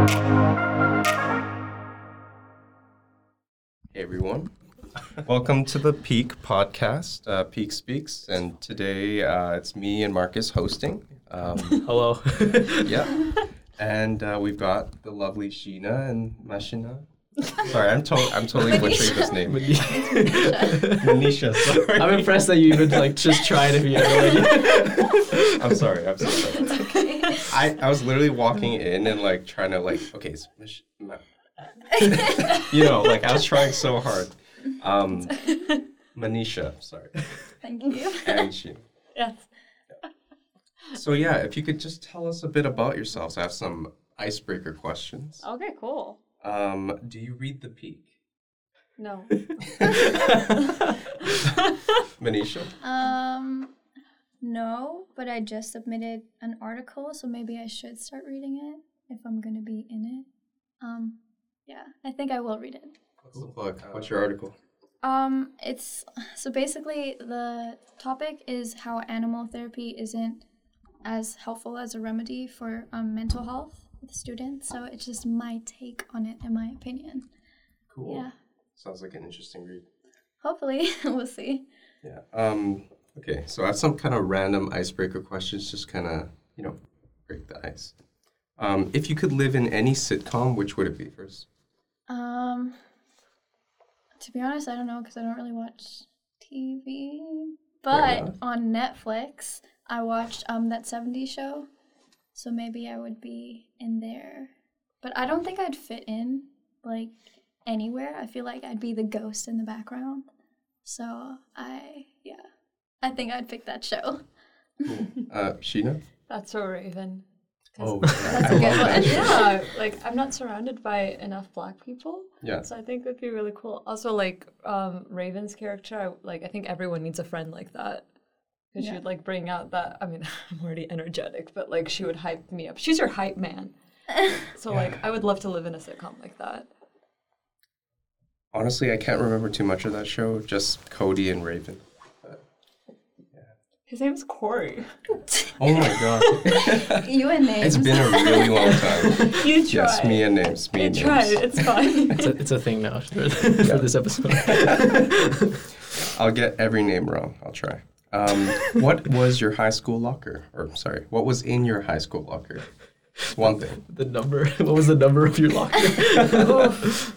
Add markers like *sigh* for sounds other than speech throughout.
Hey everyone. *laughs* Welcome to the Peak podcast, uh, Peak Speaks. And today uh, it's me and Marcus hosting. Um, *laughs* Hello. *laughs* yeah. And uh, we've got the lovely Sheena and Mashina. Sorry, I'm, to- I'm totally butchering this name. Manisha, sorry. I'm impressed that you even like just tried if you already. *laughs* I'm sorry, I'm so sorry. I, I was literally walking in and like trying to like, okay, it's Mish- Ma- *laughs* you know, like I was trying so hard. Um, Manisha, sorry. Thank you. And Sheena. Yes. So yeah, if you could just tell us a bit about yourselves. I have some icebreaker questions. Okay, cool. Um, do you read the Peak? No. *laughs* Manisha? Um, no, but I just submitted an article, so maybe I should start reading it if I'm gonna be in it. Um, yeah, I think I will read it. What's the book? What's your article? Um, it's so basically the topic is how animal therapy isn't as helpful as a remedy for um, mental health with students. So it's just my take on it, in my opinion. Cool. Yeah, Sounds like an interesting read. hopefully *laughs* we'll see. Yeah. Um, okay, so I have some kind of random icebreaker questions, just kind of, you know, break the ice. Um, if you could live in any sitcom, which would it be first? Um, to be honest, I don't know because I don't really watch TV. But on Netflix, I watched um that 70s show, so maybe I would be in there. But I don't think I'd fit in like anywhere. I feel like I'd be the ghost in the background. So I yeah, I think I'd pick that show. Cool. *laughs* Uh, Sheena? That's so Raven. Oh, That's I a good one. show. yeah, like I'm not surrounded by enough black people, Yeah. so I think it'd be really cool. Also, like um, Raven's character, I, like I think everyone needs a friend like that. Because Yeah. she'd like bring out that. I mean, *laughs* I'm already energetic, but like she would hype me up. She's your hype man. *laughs* So like, I would love to live in a sitcom like that. Honestly, I can't remember too much of that show, just Cody and Raven. His name's Corey. Oh my god. *laughs* You and names. it's been a really long time. *laughs* You try. Yes, me and names. Me You and try. names. It's fine. *laughs* It's a, it's a thing now for, for this episode. I'll get every name wrong. I'll try. Um, what was your high school locker? Or sorry, what was in your high school locker? It's one thing. the number. What was the number of your locker? Oof.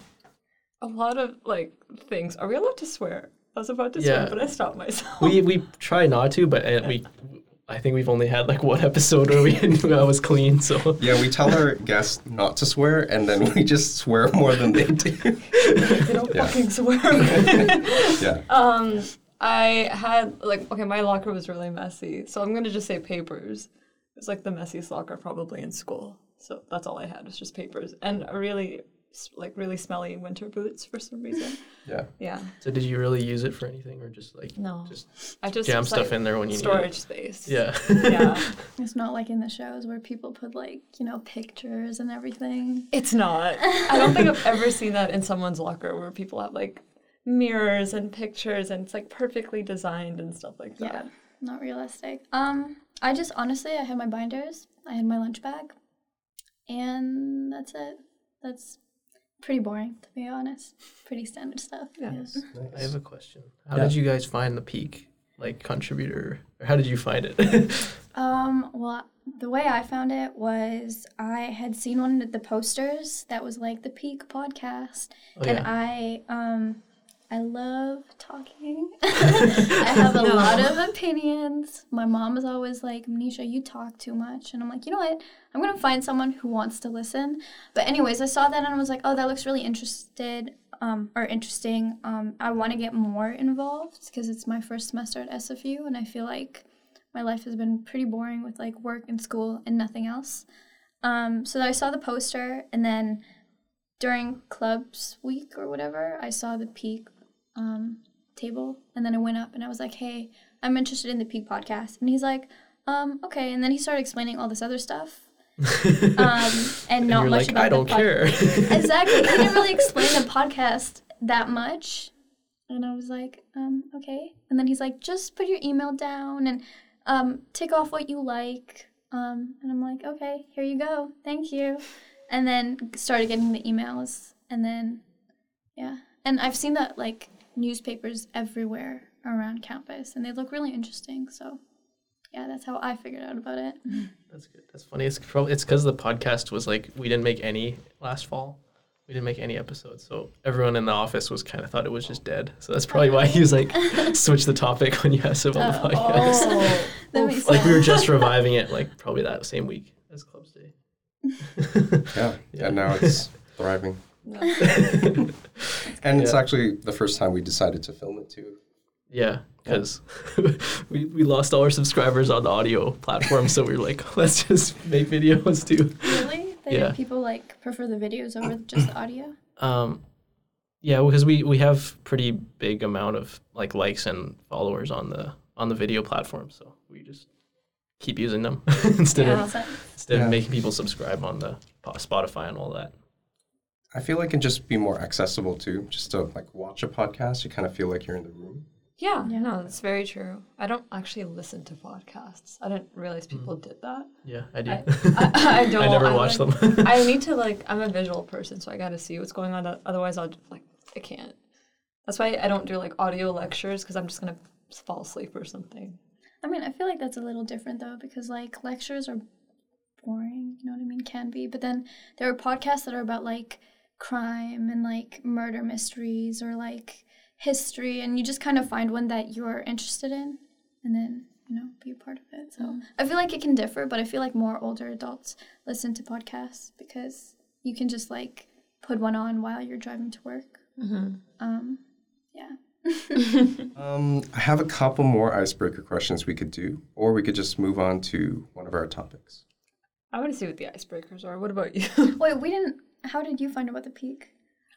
a lot of like things. Are we allowed to swear? I was about to Yeah. swear, but I stopped myself. we we try not to, but uh, we. I think we've only had like one episode where we *laughs* knew I was clean. So Yeah, we tell our guests not to swear, and then we *laughs* just swear more than they do. they don't Yeah. fucking swear. *laughs* yeah. um, I had like okay, my locker was really messy, so I'm gonna just say papers. It was like the messiest locker probably in school. So that's all I had was just papers and a really s- like really smelly winter boots for some reason. *laughs* Yeah. Yeah, so did you really use it for anything or just like no, just I just jam it's stuff like in there when you storage space. need it? Yeah. yeah. *laughs* It's not like in the shows where people put like you know pictures and everything. It's not. I don't think I've *laughs* ever seen that in someone's locker where people have like mirrors and pictures and it's like perfectly designed and stuff like that. Yeah, not realistic. Um, I just honestly, I had my binders, I had my lunch bag, and that's it. That's pretty boring, to be honest. Pretty standard stuff. Yes. I have a question. How Yeah. did you guys find the peak like contributor? Or how did you find it? *laughs* Um, well, the way I found it was I had seen one of the posters that was like the Peak podcast, Oh, and yeah. I um. I love talking. *laughs* *laughs* I have a lot of opinions. My mom is always like, Manisha, you talk too much. And I'm like, you know what? I'm going to find someone who wants to listen. But, anyways, I saw that and I was like, oh, that looks really interested um, or interesting. Um, I want to get more involved because it's my first semester at SFU. And I feel like my life has been pretty boring with like work and school and nothing else. Um, so I saw the poster and then during clubs week or whatever, I saw the peak um, table and then I went up and I was like, hey, I'm interested in the peak podcast. And he's like, um, okay. And then he started explaining all this other stuff. *laughs* Um, and and not you're much like, about I the don't pod- care. *laughs* exactly. He didn't really *laughs* explain the podcast that much. And I was like, um, okay. And then he's like, just put your email down and um, tick off what you like. Um, and I'm like, okay, here you go. Thank you. and then started getting the emails, and then yeah, and I've seen that like newspapers everywhere around campus, and they look really interesting. So yeah, that's how I figured out about it. Mm-hmm. That's good. That's funny. It's probably it's because the podcast was like we didn't make any last fall. We didn't make any episodes, so everyone in the office was kind of thought it was just dead. So that's probably why he was like *laughs* switch the topic when you asked about the oh. podcast. Oh, *laughs* That makes Like we were just reviving it, like probably that same week as Clubs Day. *laughs* Yeah. Yeah. And now it's thriving. No. *laughs* And it's Yeah. actually the first time we decided to film it too. Yeah, because *laughs* we, we lost all our subscribers on the audio platform, so we were like, *laughs* let's just make videos too. Really? That Yeah. people like prefer the videos over just the audio? Um, yeah, because we we have pretty big amount of like likes and followers on the on the video platform, so we just keep using them instead Yeah. of instead Yeah. of making people subscribe on the Spotify and all that. I feel like it can just be more accessible too. Just to like watch a podcast, you kind of feel like you're in the room. Yeah, Yeah. no, that's very true. I don't actually listen to podcasts. I didn't realize hmm. people did that. Yeah, I do. I, I, I *laughs* don't. I never I watch like- them. *laughs* I need to *laughs* like. I'm a visual person, so I got to see what's going on. Otherwise, I'll like. I can't. That's why I don't do like audio lectures because I'm just gonna fall asleep or something. I mean, I feel like that's a little different though, because like lectures are boring, you know what I mean? Can be. But then there are podcasts that are about like crime and like murder mysteries or like history, and you just kind of find one that you're interested in and then, you know, be a part of it. So I feel like it can differ, but I feel like more older adults listen to podcasts because you can just like put one on while you're driving to work. Mm-hmm. Um, yeah. *laughs* *laughs* Um, I have a couple more icebreaker questions we could do, or we could just move on to one of our topics. I want to see what the icebreakers are. What about you? Wait, we didn't. How did you find out about the peak?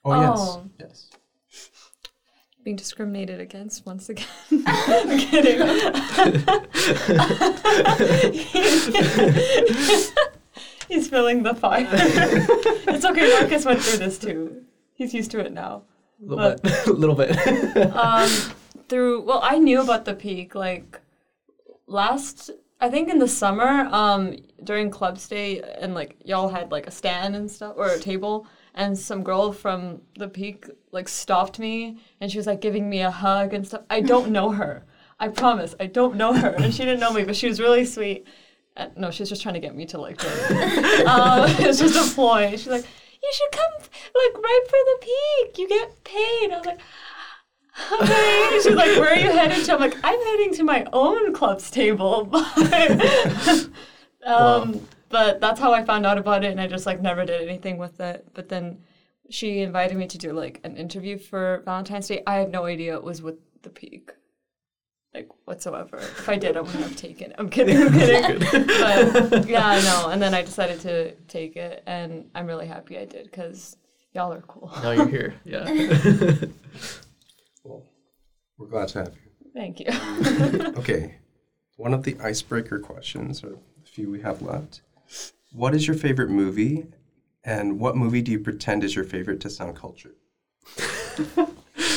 Oh, Oh. yes, yes. Being discriminated against once again. *laughs* I'm kidding. *laughs* He's feeling the fire. *laughs* it's okay. Marcus went through this too. He's used to it now. A little bit. A little bit. um, through well, I knew about the peak like last. I think in the summer, um, during club stay, and like y'all had like a stand and stuff or a table, and some girl from the peak like stopped me, and she was like giving me a hug and stuff. I don't know her. I promise, I don't know her, and she didn't know me, but she was really sweet. Uh, no, she's just trying to get me to like *laughs* um, *laughs* it was just a ploy. She's like, "You should come like right for the peak. You get paid." I was like okay. She's like, where are you headed to? I'm like, I'm heading to my own club's table. *laughs* But, um, but that's how I found out about it, and I just like never did anything with it. But then she invited me to do like an interview for Valentine's Day. I had no idea it was with the peak. Like whatsoever. If I did, I wouldn't have taken it. I'm kidding. I'm *laughs* kidding. but yeah, I know. And then I decided to take it, and I'm really happy I did because y'all are cool. now you're here. Yeah. *laughs* Well, we're glad to have you. Thank you. *laughs* *laughs* Okay, one of the icebreaker questions, or the few we have left. What is your favorite movie, and what movie do you pretend is your favorite to sound cultured? *laughs*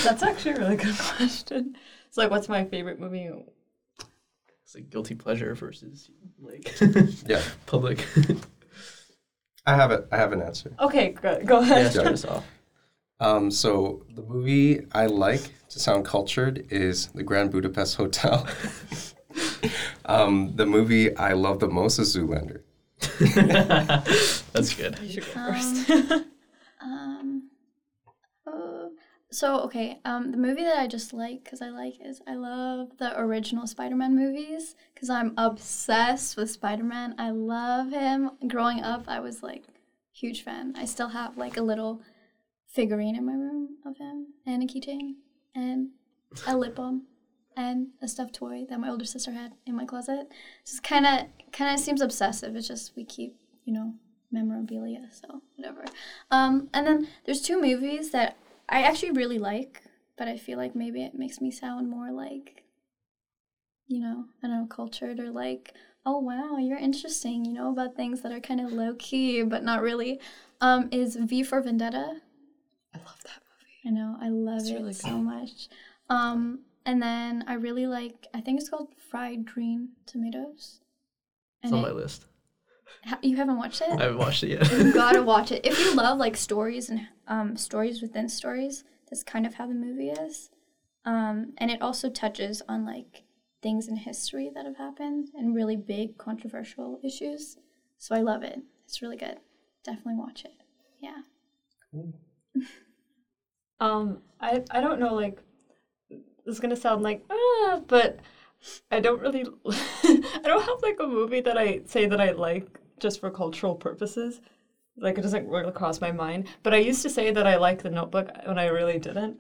That's actually a really good question. It's like, what's my favorite movie? It's like guilty pleasure versus like Yeah, public. I have it. I have an answer. Okay, good. Go yeah, ahead. start us off. Um, so the movie I like to sound cultured is The Grand Budapest Hotel. *laughs* um, the movie I love the most is Zoolander. *laughs* That's good. You should go first. Um, uh, so okay, um, the movie that I just like because I like is I love the original Spider-Man movies because I'm obsessed with Spider-Man. I love him. Growing up, I was like huge fan. I still have like a little figurine in my room of him and a keychain and a lip balm and a stuffed toy that my older sister had in my closet. Just kind of kind of seems obsessive. It's just we keep you know memorabilia, so whatever. Um, and then there's two movies that I actually really like, but I feel like maybe it makes me sound more like, you know, I don't know, cultured or like, oh wow, you're interesting, you know, about things that are kind of low key but not really. Um, is V for Vendetta. I love that movie. I know, I love It's it really so much. Um, and then I really like, I think it's called fried green tomatoes. It's on it- my list. Ha- You haven't watched it? I haven't watched it yet. you *laughs* gotta watch it if you love like stories and um, stories within stories. That's kind of how the movie is, um, and it also touches on like things in history that have happened and really big controversial issues. So I love it. It's really good. Definitely watch it. Yeah. Um, I I don't know. Like, this is gonna sound like ah, but I don't really. *laughs* I don't have like a movie that I say that I like just for cultural purposes. Like it doesn't really cross my mind. But I used to say that I like The Notebook when I really didn't.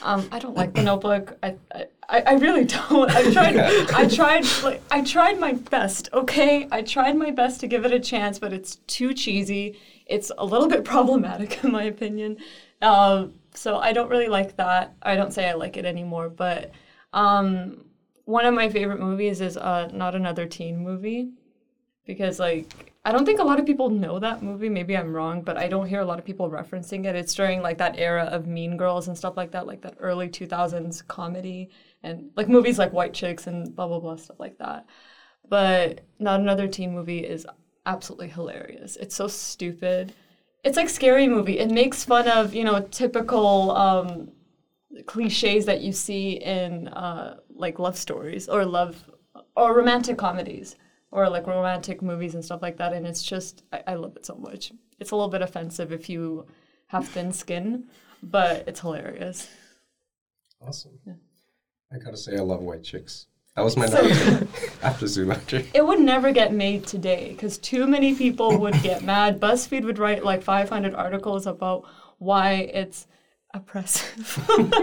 Um, I don't like The Notebook. I, I, I I really *laughs* don't. I tried. *laughs* I tried. Like I tried my best. Okay, I tried my best to give it a chance, but it's too cheesy. It's a little bit *laughs* problematic in my opinion. Um, so I don't really like that. I don't say I like it anymore, but um, one of my favorite movies is uh, not another teen movie because like I don't think a lot of people know that movie. Maybe I'm wrong, but I don't hear a lot of people referencing it. It's during like that era of Mean Girls and stuff like that, like that early 2000s comedy and like movies like White Chicks and blah blah blah stuff like that. But not another teen movie is absolutely hilarious. It's so stupid. It's like scary movie. It makes fun of you know typical um, cliches that you see in uh, like love stories or love or romantic comedies or like romantic movies and stuff like that. And it's just I, I love it so much. It's a little bit offensive if you have thin skin, but it's hilarious. Awesome. I gotta say, I love white chicks. That was my number two *laughs* after Zoolander. It would never get made today because too many people would get *laughs* mad. BuzzFeed would write like 500 articles about why it's oppressive. *laughs*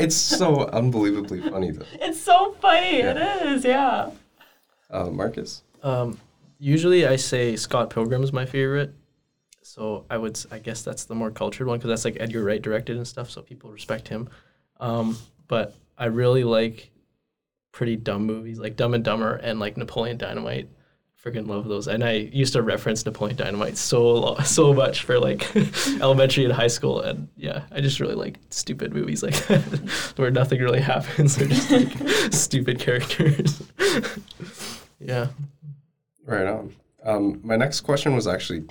It's so unbelievably funny, though. it's so funny. Yeah. It is, yeah. Uh, Marcus? Um, usually I say Scott Pilgrim's my favorite. So I would, I guess that's the more cultured one because that's like Edgar Wright directed and stuff, so people respect him. Um, but I really like pretty dumb movies like Dumb and Dumber and like Napoleon Dynamite. Freaking love those, and I used to reference Napoleon Dynamite so *laughs* so much for like *laughs* elementary and high school, and yeah, I just really like stupid movies like that *laughs* where nothing really happens. They're just like stupid characters. yeah. Right on. Um, my next question was actually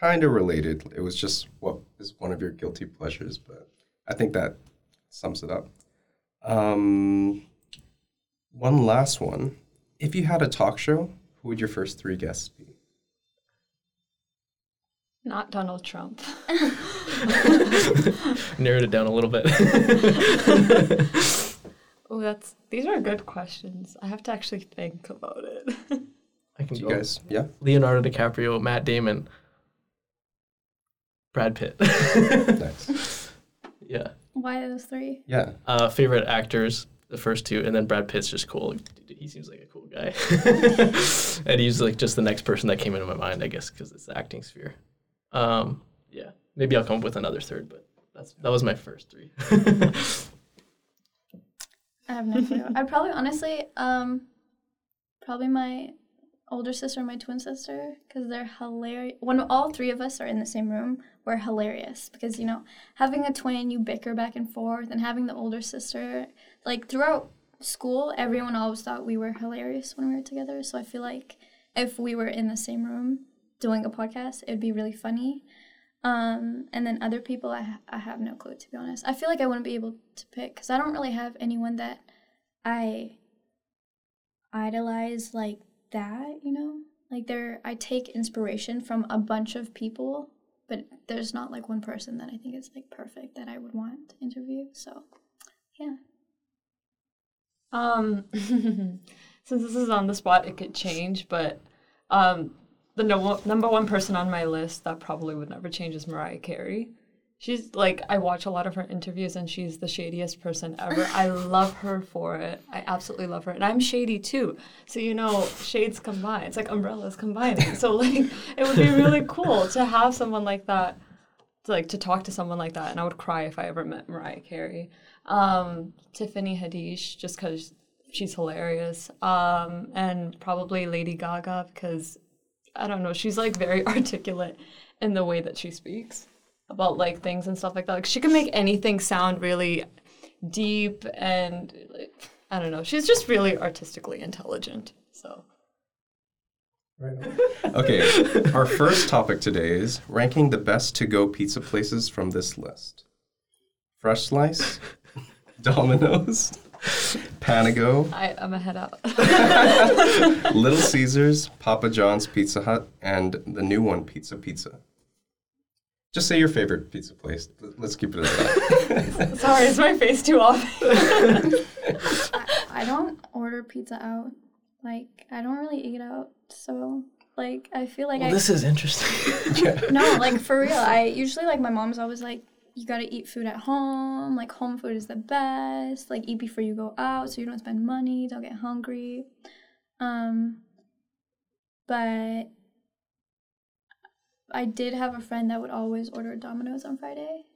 kind of related. It was just what is one of your guilty pleasures, but I think that sums it up. Um, one last one. If you had a talk show, who would your first three guests be? Not Donald Trump. *laughs* narrowed it down a little bit. *laughs* Oh, that's these are good questions. I have to actually think about it. I can Do you go. guys? Yeah. Leonardo DiCaprio, Matt Damon, Brad Pitt. Nice. *laughs* yeah. Why those three? Yeah. Uh, favorite actors, the first two, and then Brad Pitt's just cool. He seems like a cool guy. *laughs* and he's like just the next person that came into my mind, I guess, because it's the acting sphere. Um, yeah. Maybe I'll come up with another third, but that's that was my first three. *laughs* I have no clue. I'd probably honestly, um, probably my older sister and my twin sister because they're hilarious. When all three of us are in the same room, we're hilarious because you know having a twin, you bicker back and forth, and having the older sister, like throughout school, everyone always thought we were hilarious when we were together. So I feel like if we were in the same room doing a podcast, it'd be really funny. Um, and then other people, I, ha- I have no clue to be honest. I feel like I wouldn't be able to pick because I don't really have anyone that I idolize like that, you know? Like there I take inspiration from a bunch of people, but there's not like one person that I think is like perfect that I would want to interview. So, yeah. Um, *laughs* since this is on the spot, it could change, but um, the no- number one person on my list that probably would never change is Mariah Carey. She's like, I watch a lot of her interviews and she's the shadiest person ever. I love her for it. I absolutely love her. And I'm shady too. So, you know, shades combine. It's like umbrellas combining. *laughs* So, like, it would be really *laughs* cool to have someone like that, to, like, to talk to someone like that. And I would cry if I ever met Mariah Carey. Um, Tiffany Haddish, just because she's hilarious. Um, and probably Lady Gaga, because I don't know, she's like very *laughs* articulate in the way that she speaks about like things and stuff like that. Like she can make anything sound really deep and like, I don't know. She's just really artistically intelligent. So Right *laughs* Okay, our first topic today is ranking the best to go pizza places from this list Fresh Slice, Domino's, *laughs* Panago, I, I'm a head out. *laughs* Little *laughs* Caesars, Papa John's Pizza Hut, and the new one, Pizza Pizza. Just say your favorite pizza place. L- Let's keep it at that. Sorry, is my face too off? I don't order pizza out. Like I don't really eat out, so like I feel like Well, I this is interesting. no like for real. I usually like my mom's always like you gotta eat food at home. Like home food is the best. Like eat before you go out, so you don't spend money. Don't get hungry. Um, but I did have a friend that would always order Domino's on Friday,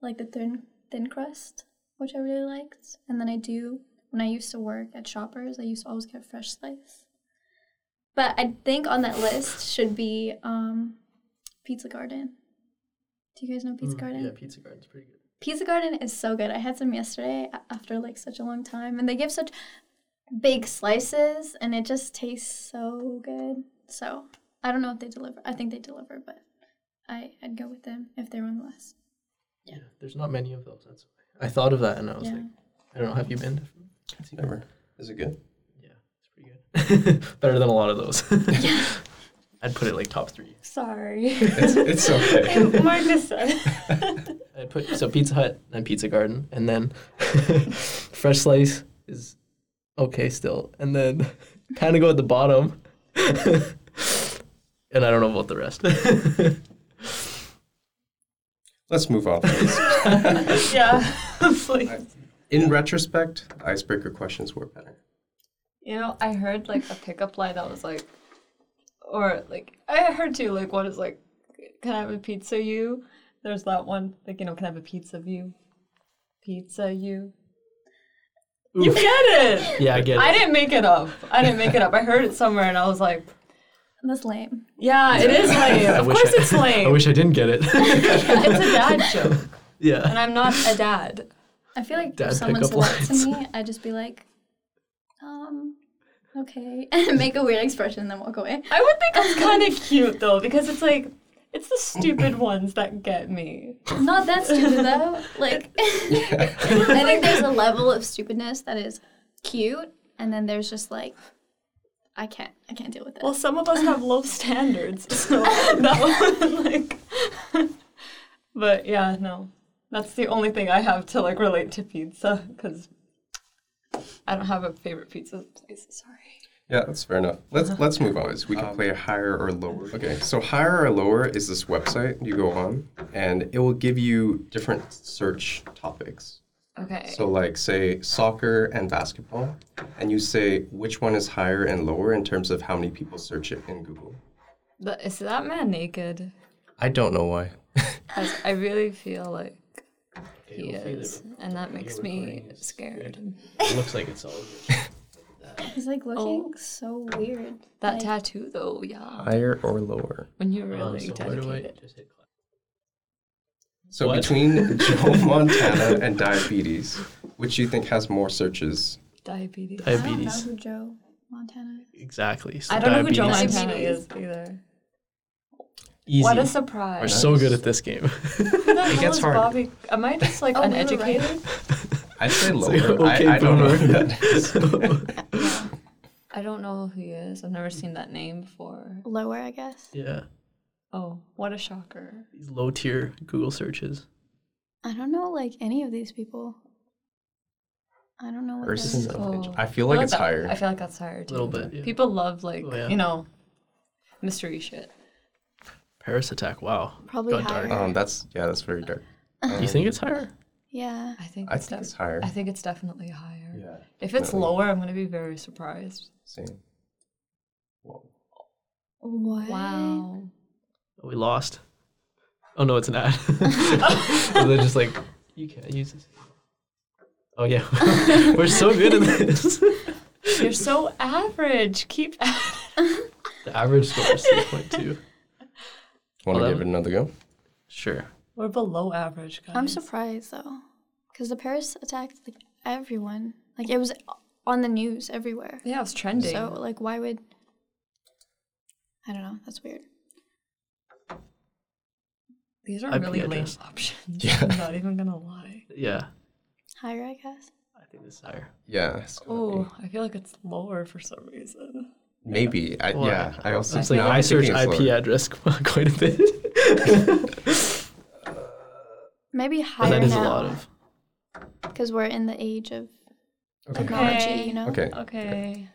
like the thin thin crust, which I really liked. And then I do when I used to work at Shoppers, I used to always get fresh slice. But I think on that list should be um, Pizza Garden. Do you guys know Pizza Garden? Mm, Yeah, Pizza Garden's pretty good. Pizza Garden is so good. I had some yesterday after like such a long time, and they give such big slices, and it just tastes so good. So I don't know if they deliver. I think they deliver, but I I'd go with them if they're on the list. Yeah. there's not many of those. That's why I thought of that, and I was Yeah. like, I don't know. Have you been? to Never. Is it good? Yeah, it's pretty good. *laughs* Better than a lot of those. *laughs* *laughs* I'd put it like top three. Sorry. It's, it's *laughs* okay. Marcus said. I put so Pizza Hut and Pizza Garden, and then *laughs* Fresh Slice is okay still, and then *laughs* kind of go at the bottom, and I don't know about the rest. Let's move on. please. yeah. Please. In retrospect, icebreaker questions were better. You know, I heard like a pickup line that was like, or like I heard too, like what is like, can I have a pizza you? There's that one, like you know, can I have a pizza of you? Pizza you. You get it. *laughs* yeah, I get it. I didn't make it up. I didn't make it up. I heard it somewhere and I was like, That's lame. yeah, it is *laughs* lame. I Of wish course I- it's lame. I wish I didn't get it. it's a dad *laughs* joke, Yeah. and. I'm not a dad. I feel like Dad if someone said that to me, I'd just be like, okay, and *laughs* make a weird expression and then walk away. I would think it's kind of *laughs* cute though, because it's like, it's the stupid ones that get me. Not that stupid though. *laughs* Like, I think there's a level of stupidness that is cute, and then there's just like, I can't, I can't deal with it. Well, some of us have low standards, so that one, like. but yeah, no, that's the only thing I have to like relate to pizza because I don't have a favorite pizza place. Sorry. Yeah, that's fair enough. Let's uh-huh. let's move on. We can um, play higher or lower. Okay, so higher or lower is this website you go on, and it will give you different search topics. Okay. So, like, say soccer and basketball, and you say which one is higher and lower in terms of how many people search it in Google. The- is that man naked? I don't know why. I really feel like he hopefully the- is, and that makes me scared. It looks like it's all good. *laughs* He's like looking so weird. That Like, tattoo, though, yeah. Higher or lower? When you're Um, really so where do I dedicated. just hit clap? So What? between *laughs* Joe Montana and diabetes, which you think has more searches? Diabetes. I don't know Diabetes. who Joe Montana is. Exactly. So I don't know who Joe Montana is either. Easy. What a surprise. We're surprise. so good at this game. Who the hell gets hard. Bobby? Am I just like Oh, we were right. uneducated? *laughs* I'd say lower. like, okay, I, I don't know who that *laughs* is. I don't know who he is. I've never seen that name before. Lower, I guess. yeah. Oh, what a shocker. These low tier Google searches. I don't know like any of these people. I don't know what that Versus is. Oh. I feel I like it's that- higher. I feel like that's higher too. A little bit, yeah. People love like Oh, yeah. you know mystery shit. Paris attack. Wow. Probably Got higher. dark. Um, that's yeah, that's very dark. Do you think it's higher? yeah. I think I it's think def- it's higher. I think it's definitely higher. Yeah, If it's definitely. lower, I'm gonna be very surprised. same. Whoa. What? Wow. We lost. Oh no, it's an ad. and *laughs* they're just like, you can't use this. Oh yeah, *laughs* we're so good at this. You're so average. Keep *laughs* at it. the average score is six point two. Want to give it another go? Sure. We're below average, guys. I'm surprised though, because the Paris attacked like everyone. Like it was on the news everywhere. Yeah, it was trending. So like, why would? I don't know. That's weird. These are IP really lame options. Yeah. I'm not even gonna lie. Yeah, Higher, I guess. I think this is higher. Yeah. it's gonna be- Oh, I feel like it's lower for some reason. Maybe. I, Well, yeah. I also It's like now I search IP lower. address *laughs* quite a bit. Maybe but higher that is now. a lot of. because we're in the age of Okay. technology. Okay. You know. Okay. Okay.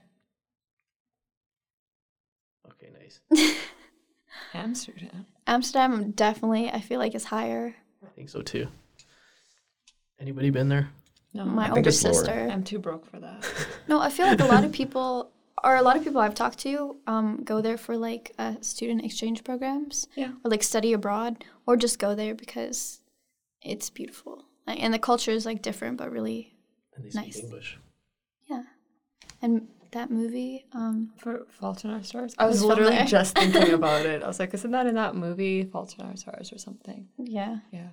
Okay, nice. *laughs* Amsterdam. Amsterdam definitely. I feel like is higher. I think so too. Anybody been there? No, My I older it's lower. sister. I'm too broke for that. *laughs* No, I feel like a lot of people, or a lot of people I've talked to, um, go there for like uh, student exchange programs. Yeah. Or like study abroad, or just go there because it's beautiful. Like, and the culture is like different, but really, And they speak Nice. English. yeah. And that movie, um, For Fault in Our Stars? I was It's literally there. just thinking *laughs* about it. I was like, isn't that in that movie, Fault in Our Stars or something? yeah, Yeah.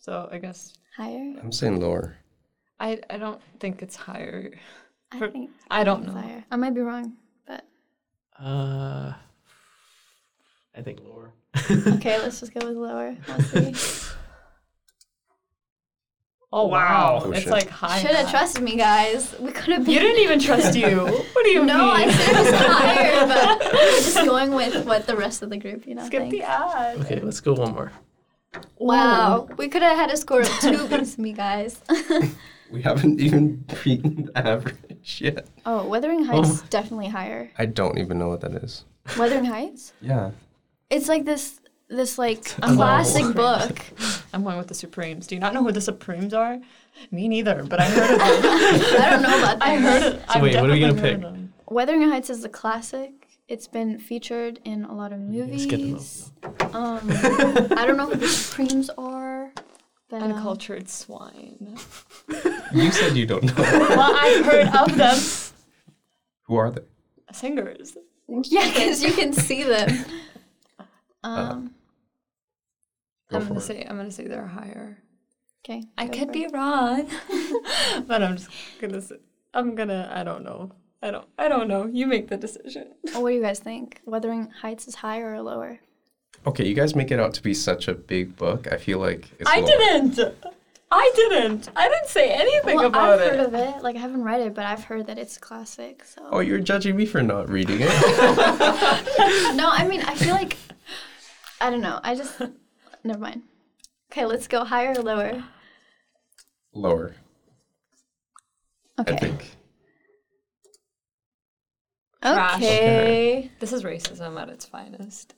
So I guess higher. I'm saying lower. I I don't think it's higher. I think I don't know. higher. I might be wrong, but Uh, I think lower. *laughs* okay, let's just go with lower. We'll see. *laughs* Oh wow, Oh, it's shit. like high. Should have trusted me, guys. We could have. You didn't even trust you. *laughs* What do you No, mean? No, I said it was higher, but we're just going with what the rest of the group, you know. Skip thinks. the ad. Okay, let's go one more. Wow, we could have had a score of two against me, guys. We haven't even beaten the average yet. oh, Wuthering Heights Oh. definitely higher. I don't even know what that is. Wuthering Heights? Yeah. It's like this, this like a classic novel. book. *laughs* I'm going with the Supremes. Do you not know who the Supremes are? Me neither, but I heard of them. *laughs* I don't know about that. *laughs* I heard it. So wait, what are we gonna definitely pick? heard of them. Wuthering Heights is a classic. It's been featured in a lot of movies. skip them Um, I don't know who the Supremes are. But, um, Uncultured swine. You said you don't know. *laughs* well, I've heard of them. Who are they? Singers. yeah, because you can see them. *laughs* Um, Go I'm for gonna it. say I'm gonna say they're higher. okay. I go could for be it. wrong, *laughs* but I'm just gonna say I'm gonna. I don't know. I don't. I don't know. You make the decision. Oh, what do you guys think? Wuthering Heights is higher or lower? Okay, you guys make it out to be such a big book. I feel like it's I lower. didn't. I didn't. I didn't say anything well, about I've it. heard of it. Like I haven't read it, but I've heard that it's classic. So Oh, you're judging me for not reading it. *laughs* no, I mean I feel like I don't know. I just never mind. Okay, let's go higher or lower. Lower, I Okay. think. Trash. Okay. This is racism at its finest.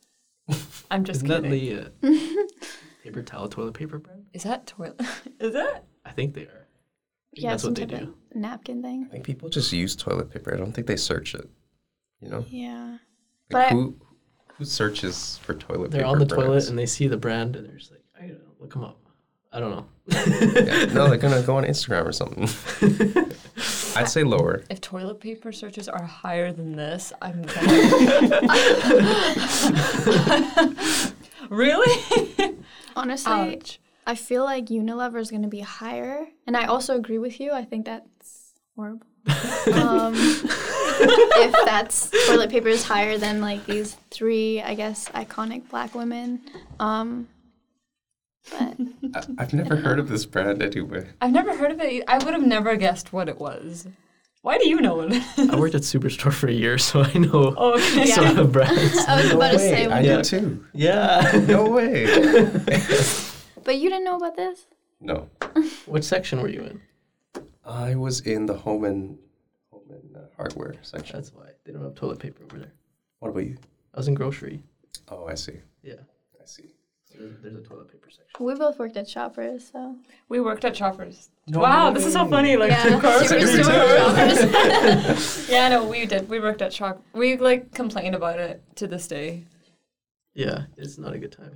*laughs* I'm just Isn't that the uh, *laughs* paper towel toilet paper brand? Is that toilet? *laughs* is it? I think they are. Yeah, that's some what they type do. of napkin thing. I think people just use toilet paper. I don't think they search it. You know, Yeah. like But I- who who searches for toilet They're paper? on the toilet brands? and they see the brand and they're just like, I gotta look them up. I don't know. Yeah, no, they're gonna go on Instagram or something. *laughs* I'd say lower. If toilet paper searches are higher than this, I'm gonna. really? *laughs* Honestly, Ouch. I feel like Unilever is going to be higher, and I also agree with you. I think that's horrible. um, if that's toilet paper is higher than like these three, I guess, iconic black women. Um, but I, I've never heard of this brand anyway. I've never heard of it. I would have never guessed what it was. Why do you know it? I worked at Superstore for a year, so I know oh, okay. *laughs* some of the brands. I was about to say, I Yeah. do too. Yeah. No way. *laughs* but you didn't know about this? no, what section were you in? I was in the home and home and uh, hardware section. That's why they don't have toilet paper over there. What about you? I was in grocery. Oh, I see. Yeah. I see. So there's, there's a toilet paper section. We both worked at Shoppers, so We worked at Shoppers. No wow, this is so way. funny. Like yeah, two cars. Superstore Shoppers. *laughs* yeah, no, we did. We worked at Shop. We like complain about it to this day. Yeah, it's not a good time.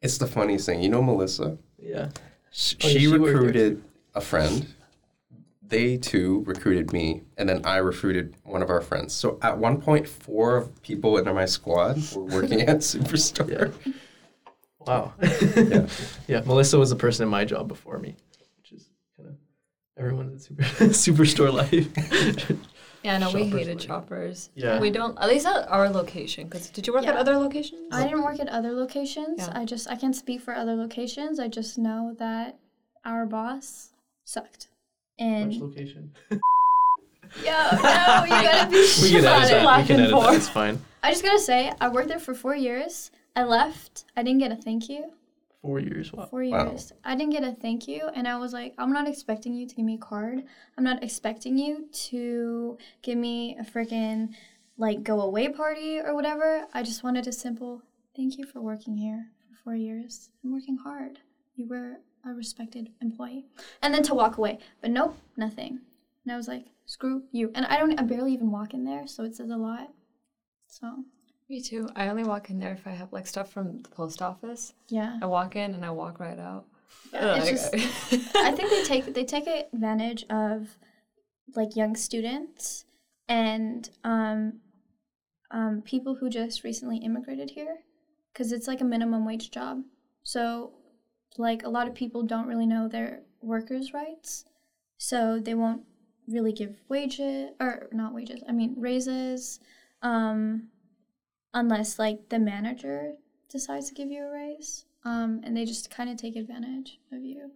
It's the funniest thing. You know Melissa? Yeah. Sh- Oh, she she recruited a friend. They too recruited me, and then I recruited one of our friends. So at one point, four people in my squad were working at *laughs* Superstore. Wow. *laughs* Yeah. yeah, Melissa was the person in my job before me, which is kind of everyone in super *laughs* superstore life. *laughs* Yeah, no, we hated Way. Shoppers. Yeah. We don't, at least at our location. Because did you work at other locations? I didn't work at other locations. Yeah. I just I can't speak for other locations. I just know that our boss sucked. Which And location? yeah, no, you gotta be We can Not edit that. We laughing can edit that. It's fine. I just gotta say, I worked there for four years. I left. I didn't get a thank you. Four years. Wow. Four Wow. years. I didn't get a thank you, and I was like, I'm not expecting you to give me a card. I'm not expecting you to give me a freaking like go away party or whatever. I just wanted a simple thank you for working here for four years and working hard. You were a respected employee, and then to walk away. But nope, nothing. And I was like, screw you. And I don't. I barely even walk in there, so it says a lot. So Me too. I only walk in there if I have like stuff from the post office. yeah. I walk in and I walk right out. Yeah, it's just- I think they take they take advantage of like young students and um, um, people who just recently immigrated here because it's like a minimum wage job. So like a lot of people don't really know their workers' rights, so they won't really give wages or not wages. I mean raises, um, unless like the manager decides to give you a raise. Um, and they just kind of take advantage of you.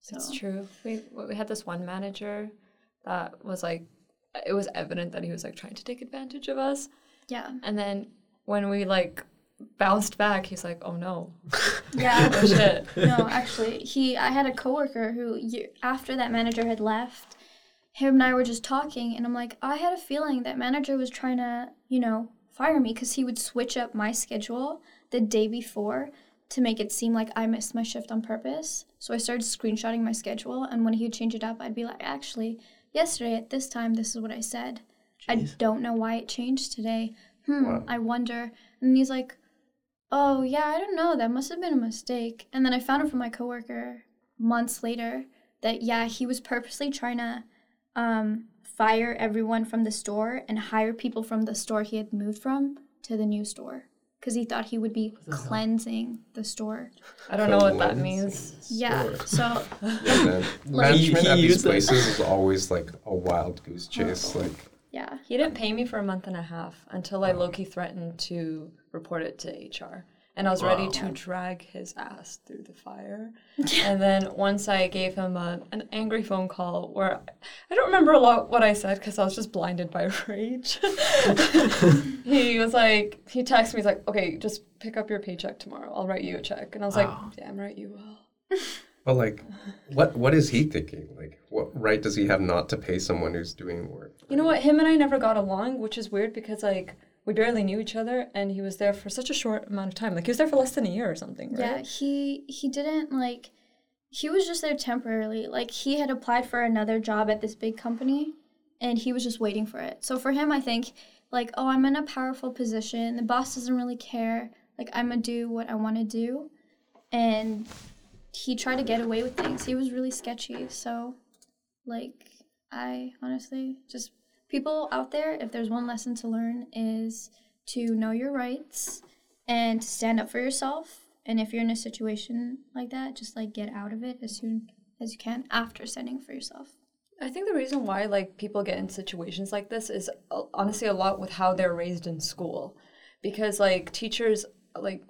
So It's true. We we had this one manager that was like, it was evident that he was like trying to take advantage of us. yeah, And then when we like bounced back, he's like, "Oh no, *laughs* yeah. *laughs* oh shit." *laughs* no, actually, he. I had a coworker who, after that manager had left, him and I were just talking, and I'm like, I had a feeling that manager was trying to, you know, fire me because he would switch up my schedule the day before to make it seem like I missed my shift on purpose. So I started screenshotting my schedule, and when he would change it up, I'd be like, actually, yesterday at this time, this is what I said. I don't know why it changed today. Hmm, Wow. I wonder. And he's like, Oh, yeah, I don't know. That must have been a mistake. And then I found out from my coworker months later that, yeah, he was purposely trying to um, fire everyone from the store and hire people from the store he had moved from to the new store because he thought he would be the hell? cleansing the store. I don't know what that Cleansing means. Yeah, so Yeah, *laughs* man. Like- Management He- at these places is always like a wild goose oh. chase. Like, yeah. He didn't pay me for a month and a half until I Loki threatened to report it to HR. And I was ready to drag his ass through the fire. *laughs* and then once I gave him a, an angry phone call where I don't remember a lot what I said because I was just blinded by *laughs* rage. *laughs* he was like, he texted me, he's like, okay, just pick up your paycheck tomorrow. I'll write you a check. And I was Wow. like, damn right you will. but like, what what is he thinking? Like, what right does he have not to pay someone who's doing work? You know what? Him and I never got along, which is weird because like we barely knew each other, and he was there for such a short amount of time. Like he was there for less than a year or something, Yeah, he he didn't like he was just there temporarily. Like he had applied for another job at this big company and he was just waiting for it. So for him I think like, oh, I'm in a powerful position. The boss doesn't really care. Like I'm to do what I want to do. And he tried to get away with things. He was really sketchy. So like I honestly just people out there if there's one lesson to learn is to know your rights and to stand up for yourself. And if you're in a situation like that, just like get out of it as soon as you can after standing for yourself. I think the reason why like people get in situations like this is uh, honestly a lot with how they're raised in school, because like teachers like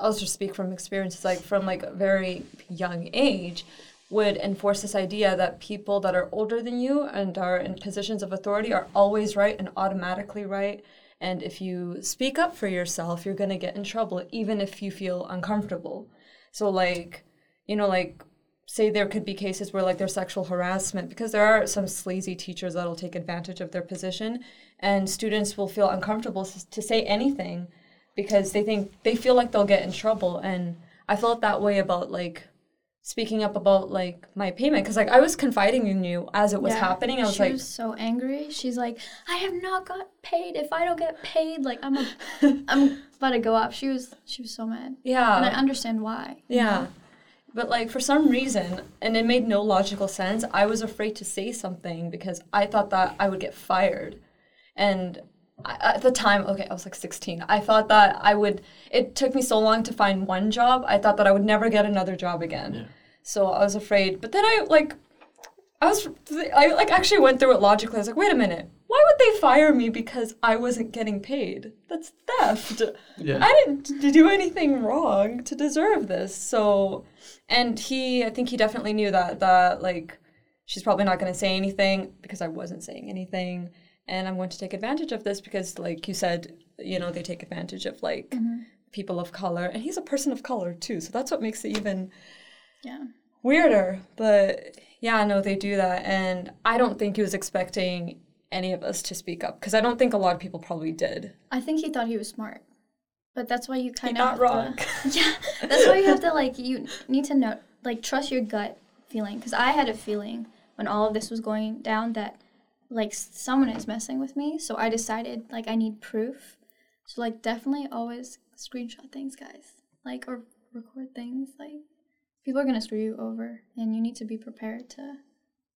I'll just speak from experience like from like a very young age would enforce this idea that people that are older than you and are in positions of authority are always right and automatically right. And if you speak up for yourself you're going to get in trouble even if you feel uncomfortable. So like you know like say there could be cases where like there's sexual harassment because there are some sleazy teachers that'll take advantage of their position and students will feel uncomfortable to say anything because they think they feel like they'll get in trouble. And i felt that way about like speaking up about like my payment because like i was confiding in you as it was Yeah, happening i was she like was so angry. She's like, I have not got paid. If I don't get paid, like I'm a, *laughs* I'm about to go off. She was she was so mad, yeah and I understand why. Yeah. But like for some reason, and it made no logical sense, I was afraid to say something because I thought that I would get fired. And I, at the time, okay, I was like 16. I thought that I would, it took me so long to find one job. I thought that I would never get another job again. Yeah. So I was afraid. But then I like, I was, I like actually went through it logically. I was like, wait a minute, why would they fire me because I wasn't getting paid? That's theft. Yeah. I didn't do anything wrong to deserve this. So, and he, I think he definitely knew that, that like, she's probably not going to say anything because I wasn't saying anything. And I'm going to take advantage of this because, like you said, you know, they take advantage of like mm-hmm. people of color. And he's a person of color too. So that's what makes it even Yeah. weirder. But yeah, no, they do that. And I don't think he was expecting any of us to speak up because I don't think a lot of people probably did. I think he thought he was smart. But that's why you kind not of not wrong. *laughs* yeah, that's why you have to like you need to know like trust your gut feeling because I had a feeling when all of this was going down that like someone is messing with me. So I decided like I need proof. So like definitely always screenshot things, guys. Like or record things. Like people are gonna screw you over, and you need to be prepared to,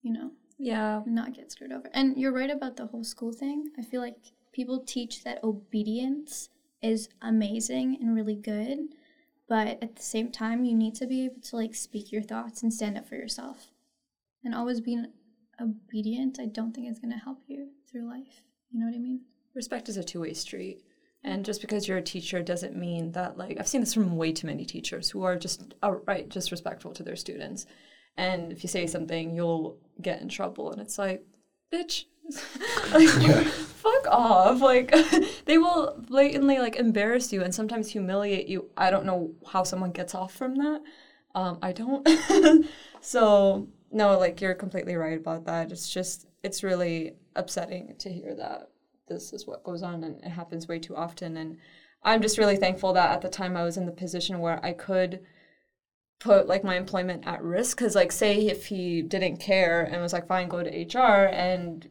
you know, Yeah. not get screwed over. And you're right about the whole school thing. I feel like people teach that obedience is amazing and really good, but at the same time, you need to be able to like speak your thoughts and stand up for yourself. And always being obedient, I don't think is going to help you through life. You know what I mean? respect is a two-way street. And just because you're a teacher doesn't mean that like i've seen this from way too many teachers who are just outright disrespectful to their students. And if you say something you'll get in trouble. And it's like bitch. *laughs* Like, fuck off. Like *laughs* they will blatantly like embarrass you and sometimes humiliate you. I don't know how someone gets off from that. Um, i don't. *laughs* So no like you're completely right about that. It's just it's really upsetting to hear that this is what goes on and it happens way too often. And i'm just really thankful that at the time i was in the position where i could put like my employment at risk because like say if he didn't care and was like fine go to hr and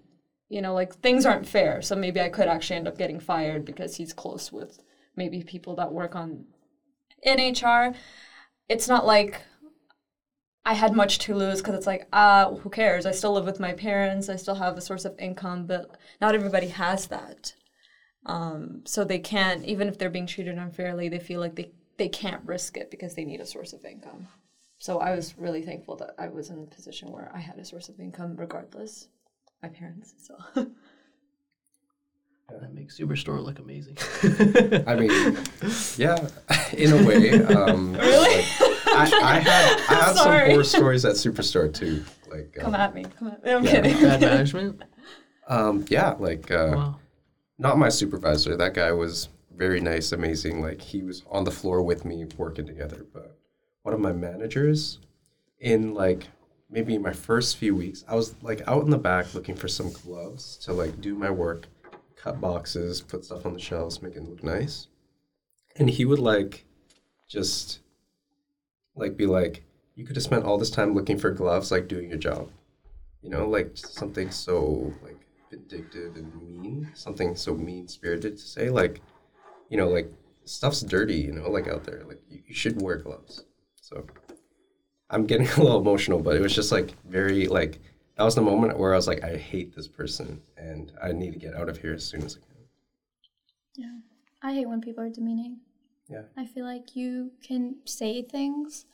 you know like things aren't fair. So maybe i could actually end up getting fired because he's close with maybe people that work on in hr it's not like I had much to lose because it's like, ah, who cares? I still live with my parents. I still have a source of income, but not everybody has that. Um, so they can't, even if they're being treated unfairly, they feel like they, they can't risk it because they need a source of income. So I was really thankful that I was in a position where I had a source of income regardless. My parents, so. *laughs* That makes Superstore look amazing. I mean, *laughs* yeah, in a way. Um, really? I, I had I had some Sorry. horror stories at Superstore too. Like, Come um, at me. Come at me. I'm Yeah. kidding. Bad management. um, yeah, like uh, Wow. not my supervisor. That guy was very nice, amazing. Like he was on the floor with me working together. But one of my managers, in like maybe my first few weeks, I was like out in the back looking for some gloves to like do my work, cut boxes, put stuff on the shelves, make it look nice. And he would like just like be like, you could have spent all this time looking for gloves, like doing your job. You know, like something so like vindictive and mean, something so mean spirited to say, like, you know, like stuff's dirty, you know, like out there. Like you, you should wear gloves. So I'm getting *laughs* a little emotional, but it was just like very like that was the moment where I was like, I hate this person and I need to get out of here as soon as I can. Yeah. I hate when people are demeaning. Yeah. I feel like you can say things.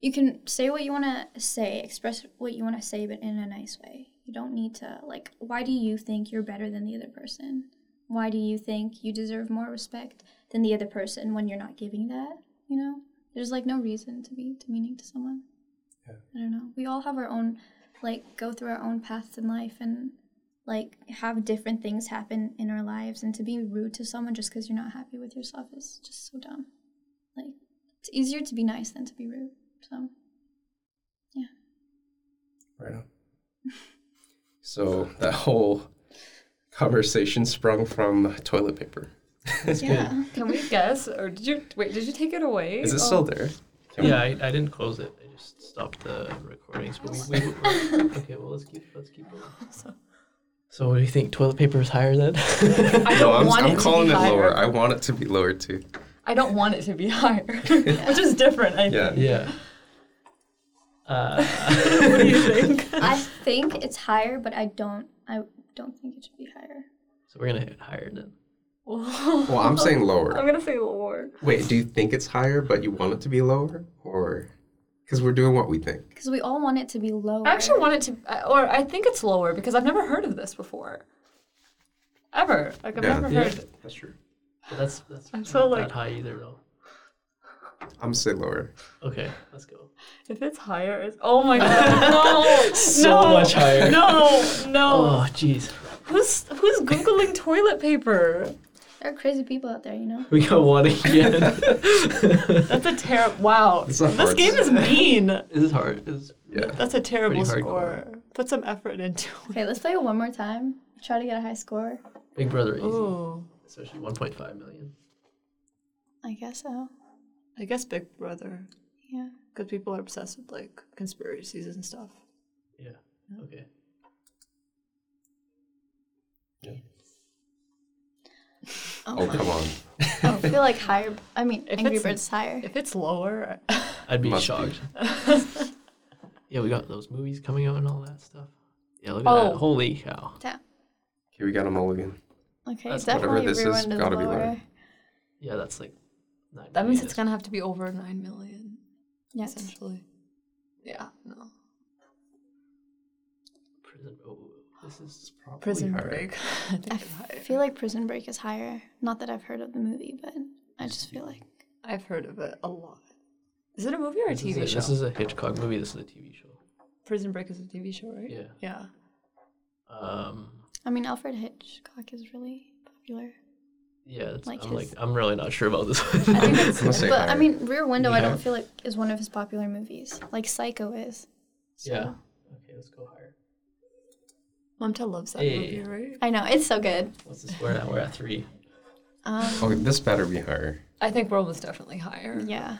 You can say what you want to say, express what you want to say, but in a nice way. You don't need to, like, why do you think you're better than the other person? Why do you think you deserve more respect than the other person when you're not giving that? You know? There's, like, no reason to be demeaning to someone. Yeah. I don't know. We all have our own, like, go through our own paths in life and, like, have different things happen in our lives. And to be rude to someone just because you're not happy with yourself is just so dumb. Like, it's easier to be nice than to be rude. So, yeah Right on. *laughs* so that whole conversation sprung from toilet paper. yeah. Can we guess? Or did you, wait, did you take it away? Is it Oh. still there? Can we- Yeah, I, I didn't close it. I just stopped the recordings. But we, we, *laughs* we okay, well let's keep let's keep going. *laughs* So what do you think? Toilet paper is higher than? *laughs* I No, don't I'm, want I'm it to calling be it higher. lower. I want it to be lower too. I don't want it to be higher, *laughs* *laughs* which is different, I Yeah. think. yeah. Uh, what do you think? I think it's higher, but I don't. I don't think it should be higher. so we're gonna hit higher then. Well, I'm saying lower. I'm gonna say lower. Wait, do you think it's higher, but you want it to be lower, or because we're doing what we think? Because we all want it to be lower. I actually want it to, uh, or I think it's lower because I've never heard of this before. ever. Like I've Yeah. never Yeah. heard. That's true. But that's that's I'm not so, like- that high either though. I'm gonna say lower. Okay, let's go. If it's higher, it's oh my god, *laughs* no, So no, much higher. No, no. Oh jeez. Who's who's googling toilet paper? There are crazy people out there, you know. We got one again. *laughs* That's a terrible. Wow, It's a this hard game is mean. this is hard. This is- Yeah. That's a terrible score. Put some effort into it. Okay, let's play it one more time. Try to get a high score. Big Brother easy. Ooh, Especially 1.5 million. I guess so. I guess Big Brother, Yeah. because people are obsessed with like conspiracies and stuff. Yeah. Okay. Oh, oh come on. I feel like higher. I mean, If Angry Birds is higher. If it's lower, *laughs* I'd be Must be. shocked. *laughs* yeah, we got those movies coming out and all that stuff. Yeah, look at Oh. that. Holy cow. Damn. Okay, we got a mulligan. Okay, That's whatever this is, is gotta be lower. lower. Yeah, that's like. nine that means it's gonna have to be over nine million, Yes. essentially. Yeah, no. Prison. Oh, this is probably Prison higher. Break. *laughs* I think I feel like Prison Break is higher. Not that I've heard of the movie, but I just feel like I've heard of it a lot. Is it a movie or a This TV a, show? This is a Hitchcock movie. This is a TV show. Prison Break is a TV show, right? Yeah. Yeah. Um. I mean Alfred Hitchcock is really popular. Yeah, it's, Like I'm his- like I'm really not sure about this one. *laughs* I think it's, *laughs* I'm but I mean Rear Window. I don't feel like is one of his popular movies, like Psycho is. So, yeah. Okay, let's go higher. Mamta loves that Hey. movie, right? I know it's so good. What's the score now? We're at three. Um, Okay, this better be higher. I think Rome is definitely higher. yeah.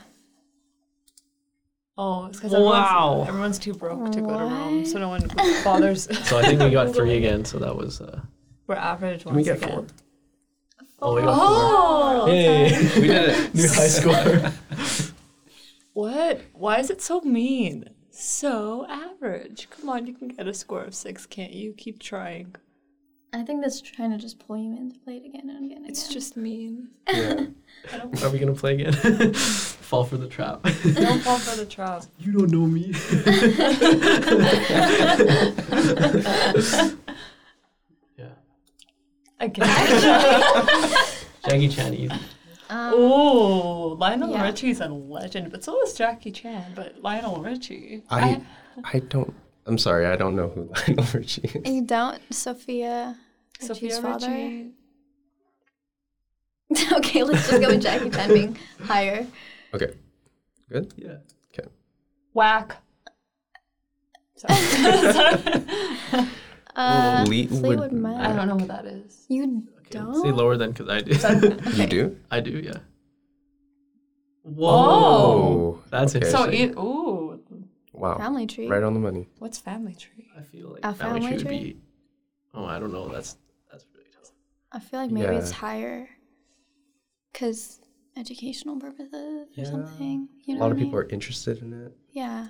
Oh, it's because Wow. everyone's, everyone's too broke to go to Rome, so no one *laughs* bothers. *laughs* So I think we got three *laughs* again. So that was. uh We're average Can we get again. four? Oh, we got Oh, Hey, We did it. new high score. what? Why is it so mean? So average. Come on, you can get a score of six, can't you? Keep trying. I think that's trying to just pull you in to play it again and again. And It's again. just mean. Yeah. *laughs* Are we gonna play again? *laughs* Fall for the trap. Don't fall for the *laughs* trap. you don't know me. yeah. Again. Jackie Chan easy. Um, oh, Lionel Yeah. Richie's a legend, but so is Jackie Chan. But Lionel Richie. I I don't. I'm sorry. I don't know who *laughs* Lionel Richie is. you don't, Sophia. Sofia Richie's father. Richie. *laughs* okay, let's just go with Jackie Chan being higher. Okay. Good. Yeah. Okay. Whack. Sorry. *laughs* Uh, Fleetwood Fleetwood I don't know what that is. You Okay, don't. say lower than because I do. *laughs* You do? I do, yeah. Oh. That's Okay. So, interesting. it, ooh, Wow. Family tree. Right on the money. what's family tree? I feel like A family, family tree would be. Oh, I don't know. That's that's really tough. I feel like maybe it's higher because educational purposes Yeah. or something. You know A lot what of I mean? people are interested in it. Yeah.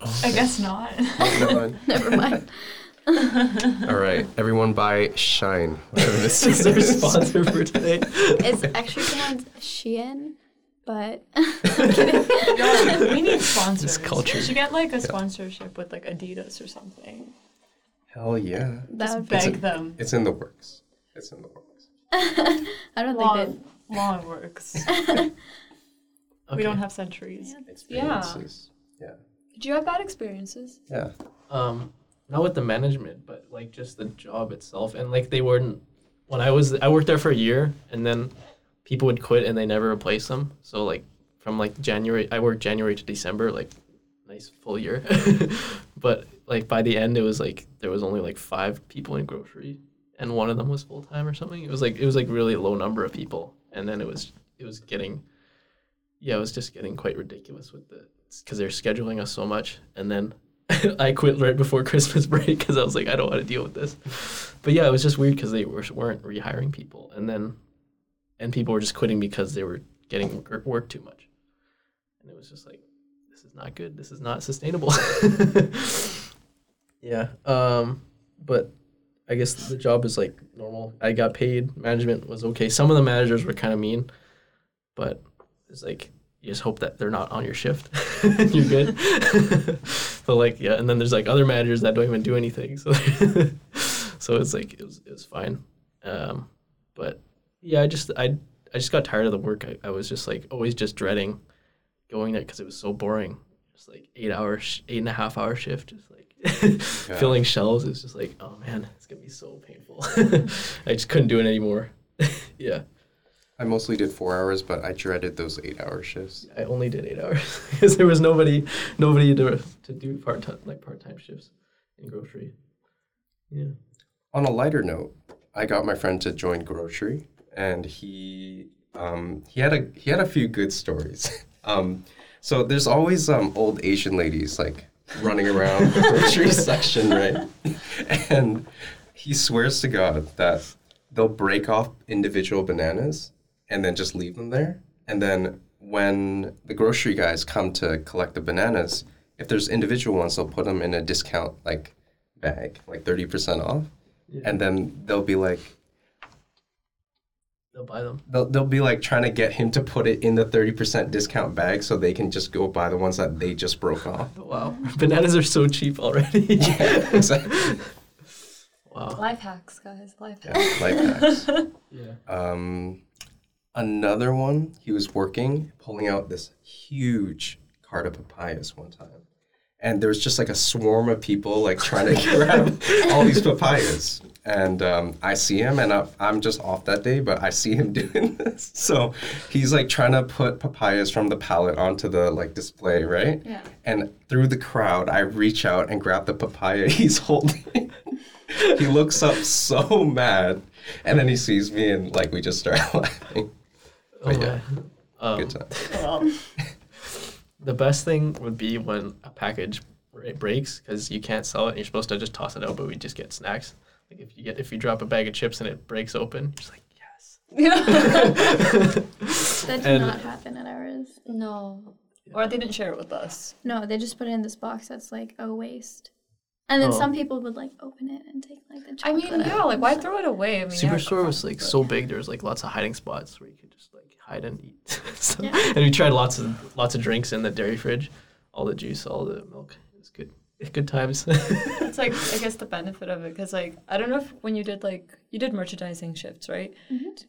Oh, I guess not. Oh, never mind. *laughs* Never mind. *laughs* *laughs* All right, everyone buy Shine. Whatever this This *laughs* is our sponsor for today. It's actually pronounced Shein, but *laughs* Yo, we need sponsors. culture. We should get like a sponsorship with like Adidas or something. Hell yeah. that Just would be. beg them. It's in the works. It's in the works. I don't Long, think long works. Okay. We don't have centuries. Experiences. Yeah. Did you have bad experiences? Yeah. Um, not with the management, but like just the job itself, and like they weren't. When I was, I worked there for a year, and then people would quit, and they never replaced them. So like from like January, I worked January to December, like nice full year. *laughs* but like by the end, it was like there was only like five people in grocery, and one of them was full time or something. It was like it was like really low number of people, and then it was it was getting, yeah, it was just getting quite ridiculous with the because they're scheduling us so much, and then *laughs* I quit right before *laughs* Christmas break because I was like, I don't want to deal with this. But yeah, it was just weird because they were, weren't rehiring people, and then and people were just quitting because they were getting wor- work too much, and it was just like, this is not good. This is not sustainable. *laughs* yeah. Um. But I guess the job is like normal. I got paid. Management was okay. Some of the managers were kind of mean, but it's like you just hope that they're not on your shift *laughs* you're good. *laughs* but like yeah, and then there's like other managers that don't even do anything. So *laughs* so it's like it was it was fine. Um, but yeah, I just I I just got tired of the work. I, I was just like always just dreading going there because it was so boring. Just like eight hours, eight and a half hour shift, just like filling shelves. It's just like, oh man, it's gonna be so painful. I just couldn't do it anymore. yeah, I mostly did four hours, but I dreaded those eight hour shifts. I only did eight hours *laughs* because there was nobody, nobody to to do part time like part time shifts in grocery. Yeah. On a lighter note, I got my friend to join grocery, and he um, he had a he had a few good stories. *laughs* um, so there's always um, old Asian ladies like running around the grocery *laughs* section, right? And he swears to God that they'll break off individual bananas and then just leave them there. And then when the grocery guys come to collect the bananas, if there's individual ones, they'll put them in a discount like bag, like thirty percent off. Yeah. And then they'll be like, They'll buy them. they'll, they'll be like trying to get him to put it in the 30% discount bag so they can just go buy the ones that they just broke off. *laughs* Wow, bananas are so cheap already. *laughs* yeah, exactly. Wow. Life hacks, guys. Life hacks. Yeah, hacks. life hacks. *laughs* Yeah. Um, another one, he was working, pulling out this huge cart of papayas one time. And there was just like a swarm of people like trying to *laughs* grab all these papayas. And um, I see him, and I, I'm just off that day, but I see him *laughs* doing this. So he's like trying to put papayas from the pallet onto the like display, right? Yeah. And through the crowd, I reach out and grab the papaya *laughs* he's holding. he looks up so mad, and then he sees me, and like we just start laughing. Oh But yeah. Um, good time. *laughs* The best thing would be when a package bre- breaks because you can't sell it and you're supposed to just toss it out, but we just get snacks. Like if you get if you drop a bag of chips and it breaks open, you're just like yes. *laughs* That did And- not happen at ours. no. Or they didn't share it with us. No, they just put it in this box that's like a waste. And then Oh. some people would like open it and take like the I mean, yeah, like why stuff. throw it away? I mean, yeah, Superstore was like but- so big. There was like lots of hiding spots where you could just like hide and eat. *laughs* So- Yeah. And we tried lots of lots of drinks in the dairy fridge, all the juice, all the milk. It was good. Good times. *laughs* It's like I guess the benefit of it because like I don't know if when you did like you did merchandising shifts right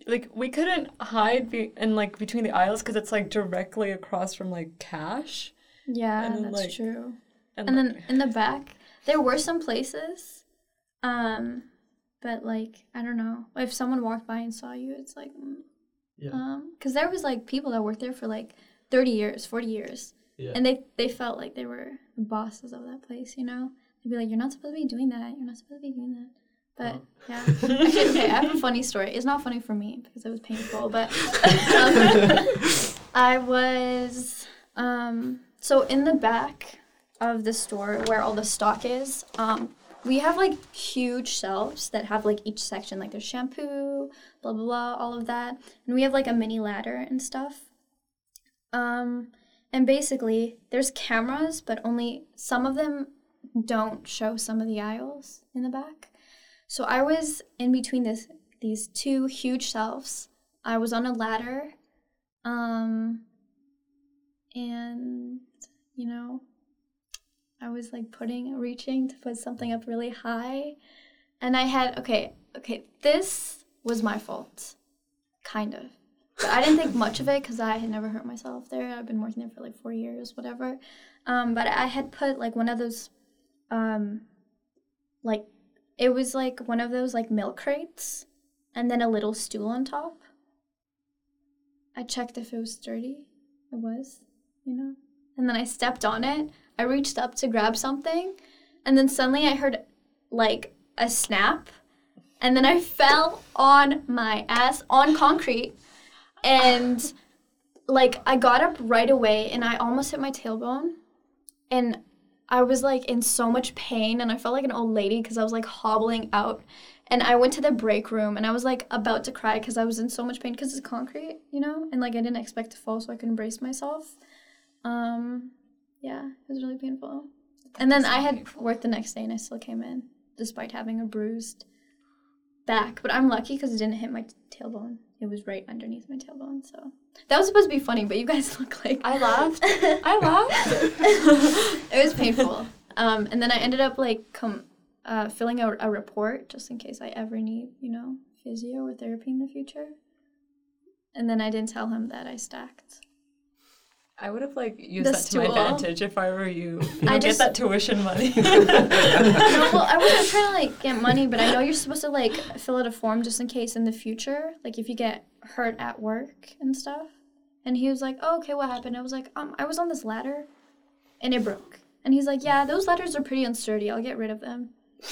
like we couldn't hide be- in like between the aisles because it's like directly across from like cash Yeah, and then, that's like, true. and, And like, then in the back, there were some places, um, but like I don't know if someone walked by and saw you, it's like, mm, Yeah. um, because there was like people that worked there for like thirty years, forty years, yeah. and they they felt like they were the bosses of that place, you know. They'd be like, "You're not supposed to be doing that. You're not supposed to be doing that." But yeah, Actually, *laughs* okay. I have a funny story. It's not funny for me because it was painful, but um, *laughs* I was um, so in the back of the store where all the stock is. Um, we have like huge shelves that have like each section, like there's shampoo, blah blah blah, all of that, and we have like a mini ladder and stuff. Um, and basically, there's cameras, but only some of them don't show some of the aisles in the back. So I was in between this these two huge shelves. I was on a ladder, um, and you know, I was like putting, reaching to put something up really high, and I had okay, okay, this was my fault, kind of. But I didn't think much of it because I had never hurt myself there. I've been working there for like four years, whatever. Um, but I had put like one of those, um, like it was like one of those like milk crates, and then a little stool on top. I checked if it was sturdy. It was, you know. And then I stepped on it. I reached up to grab something, and then suddenly I heard like a snap, and then I fell on my ass on concrete, and like I got up right away, and I almost hit my tailbone, and I was like in so much pain, and I felt like an old lady because I was like hobbling out. And I went to the break room and I was like about to cry because I was in so much pain because it's concrete, you know, and like I didn't expect to fall, so I couldn't brace myself. Um, yeah, it was really painful. And then I had work the next day and I still came in despite having a bruised back. But I'm lucky because it didn't hit my tailbone. It was right underneath my tailbone. So that was supposed to be funny, but you guys *laughs* look like I laughed. *laughs* I laughed. it was painful. Um, and then I ended up like com- uh, filling out a report just in case I ever need, you know, physio or therapy in the future. And then I didn't tell him that I stacked. I would have like used The that to my advantage if I were you. *laughs* you I just- get that tuition money. *laughs* no, well, I wasn't trying to like get money, but I know you're supposed to like fill out a form just in case in the future, like if you get hurt at work and stuff. And he was like, "Oh, okay, what happened?" I was like, "Um, I was on this ladder, and it broke." And he's like, "Yeah, those ladders are pretty unsturdy. I'll get rid of them."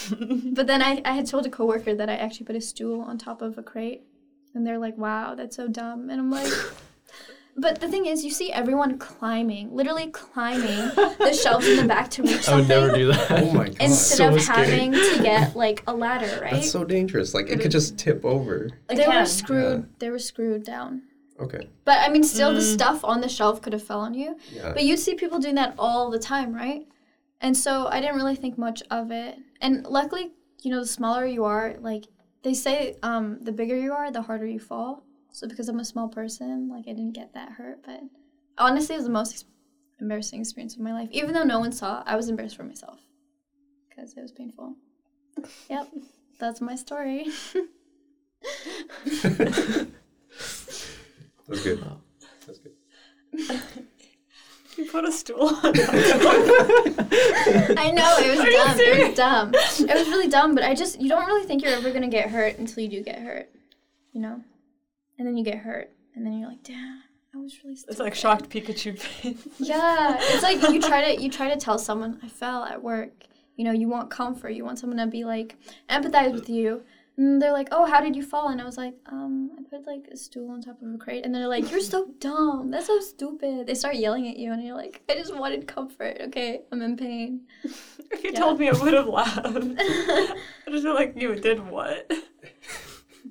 *laughs* but then I, I had told a coworker that I actually put a stool on top of a crate, and they're like, "Wow, that's so dumb." And I'm like. But the thing is, you see everyone climbing, literally climbing *laughs* the shelves in the back to reach something. I would never do that. Oh my *laughs* god. instead So of scary. having to *laughs* get like a ladder, right? That's so dangerous. Like it could just tip over. It they were can. screwed. They were screwed down. Okay. But I mean, still, the stuff on the shelf could have fell on you. Yeah. But you'd see people doing that all the time, right? And so I didn't really think much of it. And luckily, you know, the smaller you are, like they say, um, the bigger you are, the harder you fall. So because I'm a small person, like I didn't get that hurt. But honestly, it was the most embarrassing experience of my life. Even though no one saw, I was embarrassed for myself because it was painful. Yep, that's my story. *laughs* That's good. That's good. you put a stool on. *laughs* I know it was Are dumb. It was dumb. It was really dumb. But I just you don't really think you're ever gonna get hurt until you do get hurt, you know. And then you get hurt, and then you're like, damn, I was really. Stupid. It's like shocked Pikachu face. *laughs* Yeah, it's like you try to *laughs* you try to tell someone I fell at work. You know, you want comfort. You want someone to be like empathize with you. And they're like, "Oh, how did you fall?" And I was like, "Um, I put like a stool on top of a crate." And they're like, "You're so *laughs* dumb. That's so stupid." They start yelling at you, and you're like, "I just wanted comfort. Okay, I'm in pain." if you Yeah. told me, I would have laughed. I just feel like you did what?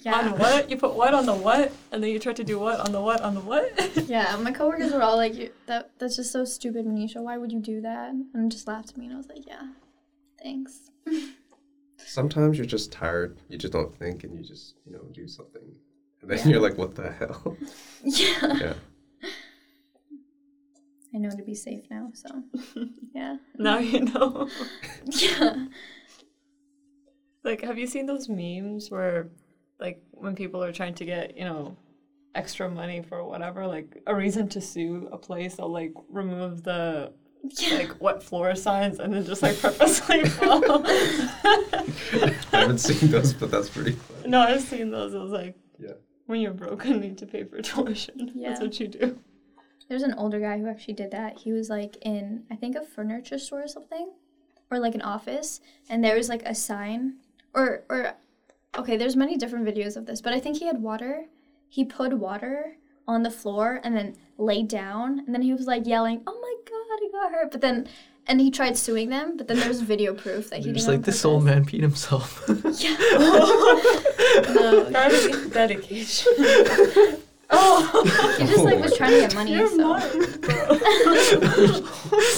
On what? You put what on the what, and then you tried to do what on the what on the what? *laughs* Yeah, my coworkers were all like, "You- "That that's just so stupid, Manisha. Why would you do that?" And just laughed at me, and I was like, "Yeah, thanks." *laughs* Sometimes you're just tired. You just don't think, and you just you know do something, and then you're like, "What the hell?" *laughs* Yeah, yeah. I know to be safe now. So, yeah, now you know. yeah. Like, have you seen those memes where, like, when people are trying to get, you know, extra money for whatever, like a reason to sue a place, they'll like remove the like what floor signs and then just like purposely *laughs* fall. I haven't seen those, but that's pretty funny. no, I've seen those. It was like, Yeah. when you're broke and need to pay for tuition, *laughs* Yeah. that's what you do. There's an older guy who actually did that. He was like in, I think, a furniture store or something, or like an office, and there was like a sign, or or, okay, there's many different videos of this, but I think he had water. He put water on the floor and then laid down, and then he was like yelling, "Oh my god, I got hurt!" But then, and he tried suing them, but then there's video proof that he You're just like this old man peed himself. *laughs* Yeah. *laughs* no, Dedica- dedication. *laughs* oh, he just like was trying to get money. You're so. mine, bro.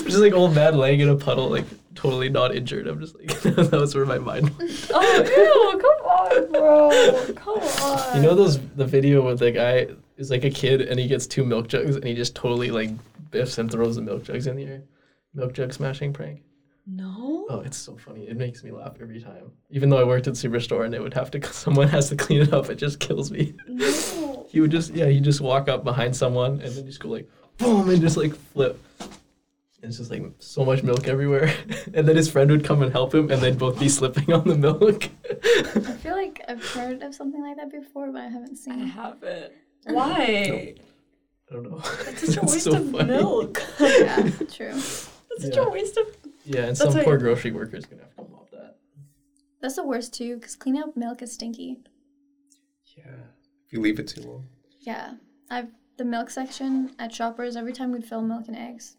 just like old man laying in a puddle, like totally not injured. I'm just like *laughs* that was where my mind. went. *laughs* oh, ew, come on, bro. Come on. You know those the video where the guy is like a kid and he gets two milk jugs and he just totally like biffs and throws the milk jugs in the air. Milk jug smashing prank. No. Oh, it's so funny. It makes me laugh every time. Even though I worked at Superstore and it would have to *laughs* someone has to clean it up, it just kills me. No. He would just yeah, he just walk up behind someone and then just go like boom and just like flip. And it's just like so much milk everywhere. *laughs* and then his friend would come and help him and they'd both be slipping on the milk. I feel like I've heard of something like that before, but I haven't I seen it. I haven't. *laughs* Why? I don't know. It's *laughs* such a waste so of funny. milk. Yeah, true. That's such Yeah. a waste of. Yeah, and That's some why- poor grocery worker is gonna have to mop that. That's the worst too, because cleaning up milk is stinky. Yeah. If you leave it too long. Yeah, I've the milk section at Shoppers. Every time we'd fill milk and eggs,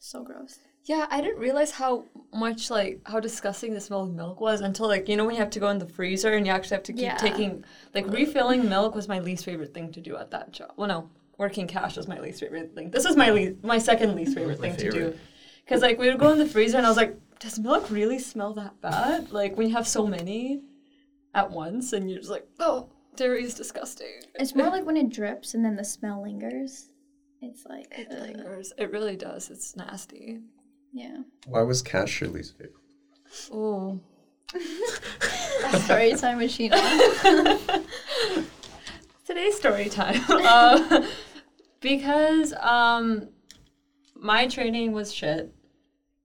so gross. Yeah, I didn't realize how much like how disgusting the smell of milk was until like you know when you have to go in the freezer and you actually have to keep Yeah. taking like refilling milk was my least favorite thing to do at that job. Well, no, working cash was my least favorite thing. This is my least, my second least favorite My thing to do. Because like we would go in the freezer and I was like, does milk really smell that bad? Like when you have so many at once and you're just like, oh, dairy is disgusting. It's more like when it drips and then the smell lingers. It's like, It ugh. lingers. It really does. It's nasty. yeah. Why was cash your least favorite? Oh, Story time machine. on. *laughs* Today's story time. uh, because um, my training was shit.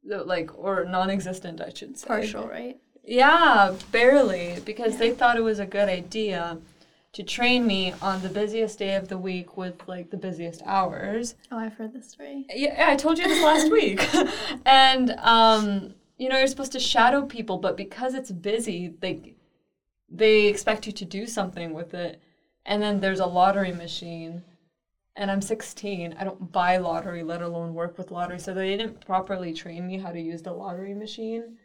Like, or non existent, I should say. Partial, right? Yeah, barely, because they thought it was a good idea to train me on the busiest day of the week with like the busiest hours. Oh, I've heard this story. Yeah, I told you this last *laughs* week. *laughs* and um, you know, you're supposed to shadow people, but because it's busy, they they expect you to do something with it. And then there's a lottery machine. And I'm 16. I don't buy lottery, let alone work with lottery. So they didn't properly train me how to use the lottery machine.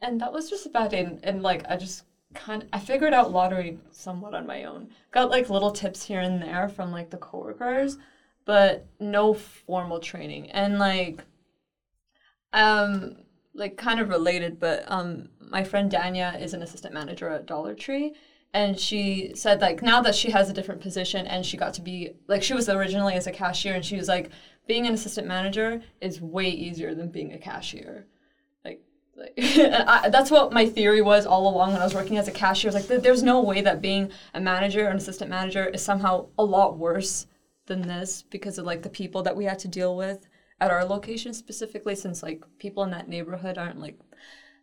And that was just a bad day. And, and like, I just kind of, I figured out lottery somewhat on my own. Got like little tips here and there from like the coworkers, but no formal training. And like, um, like kind of related, but um, my friend Danya is an assistant manager at Dollar Tree, and she said like now that she has a different position and she got to be like she was originally as a cashier, and she was like being an assistant manager is way easier than being a cashier. Like, *laughs* I, that's what my theory was all along when I was working as a cashier. I was like, there's no way that being a manager or an assistant manager is somehow a lot worse than this because of like the people that we had to deal with at our location specifically since like people in that neighborhood aren't like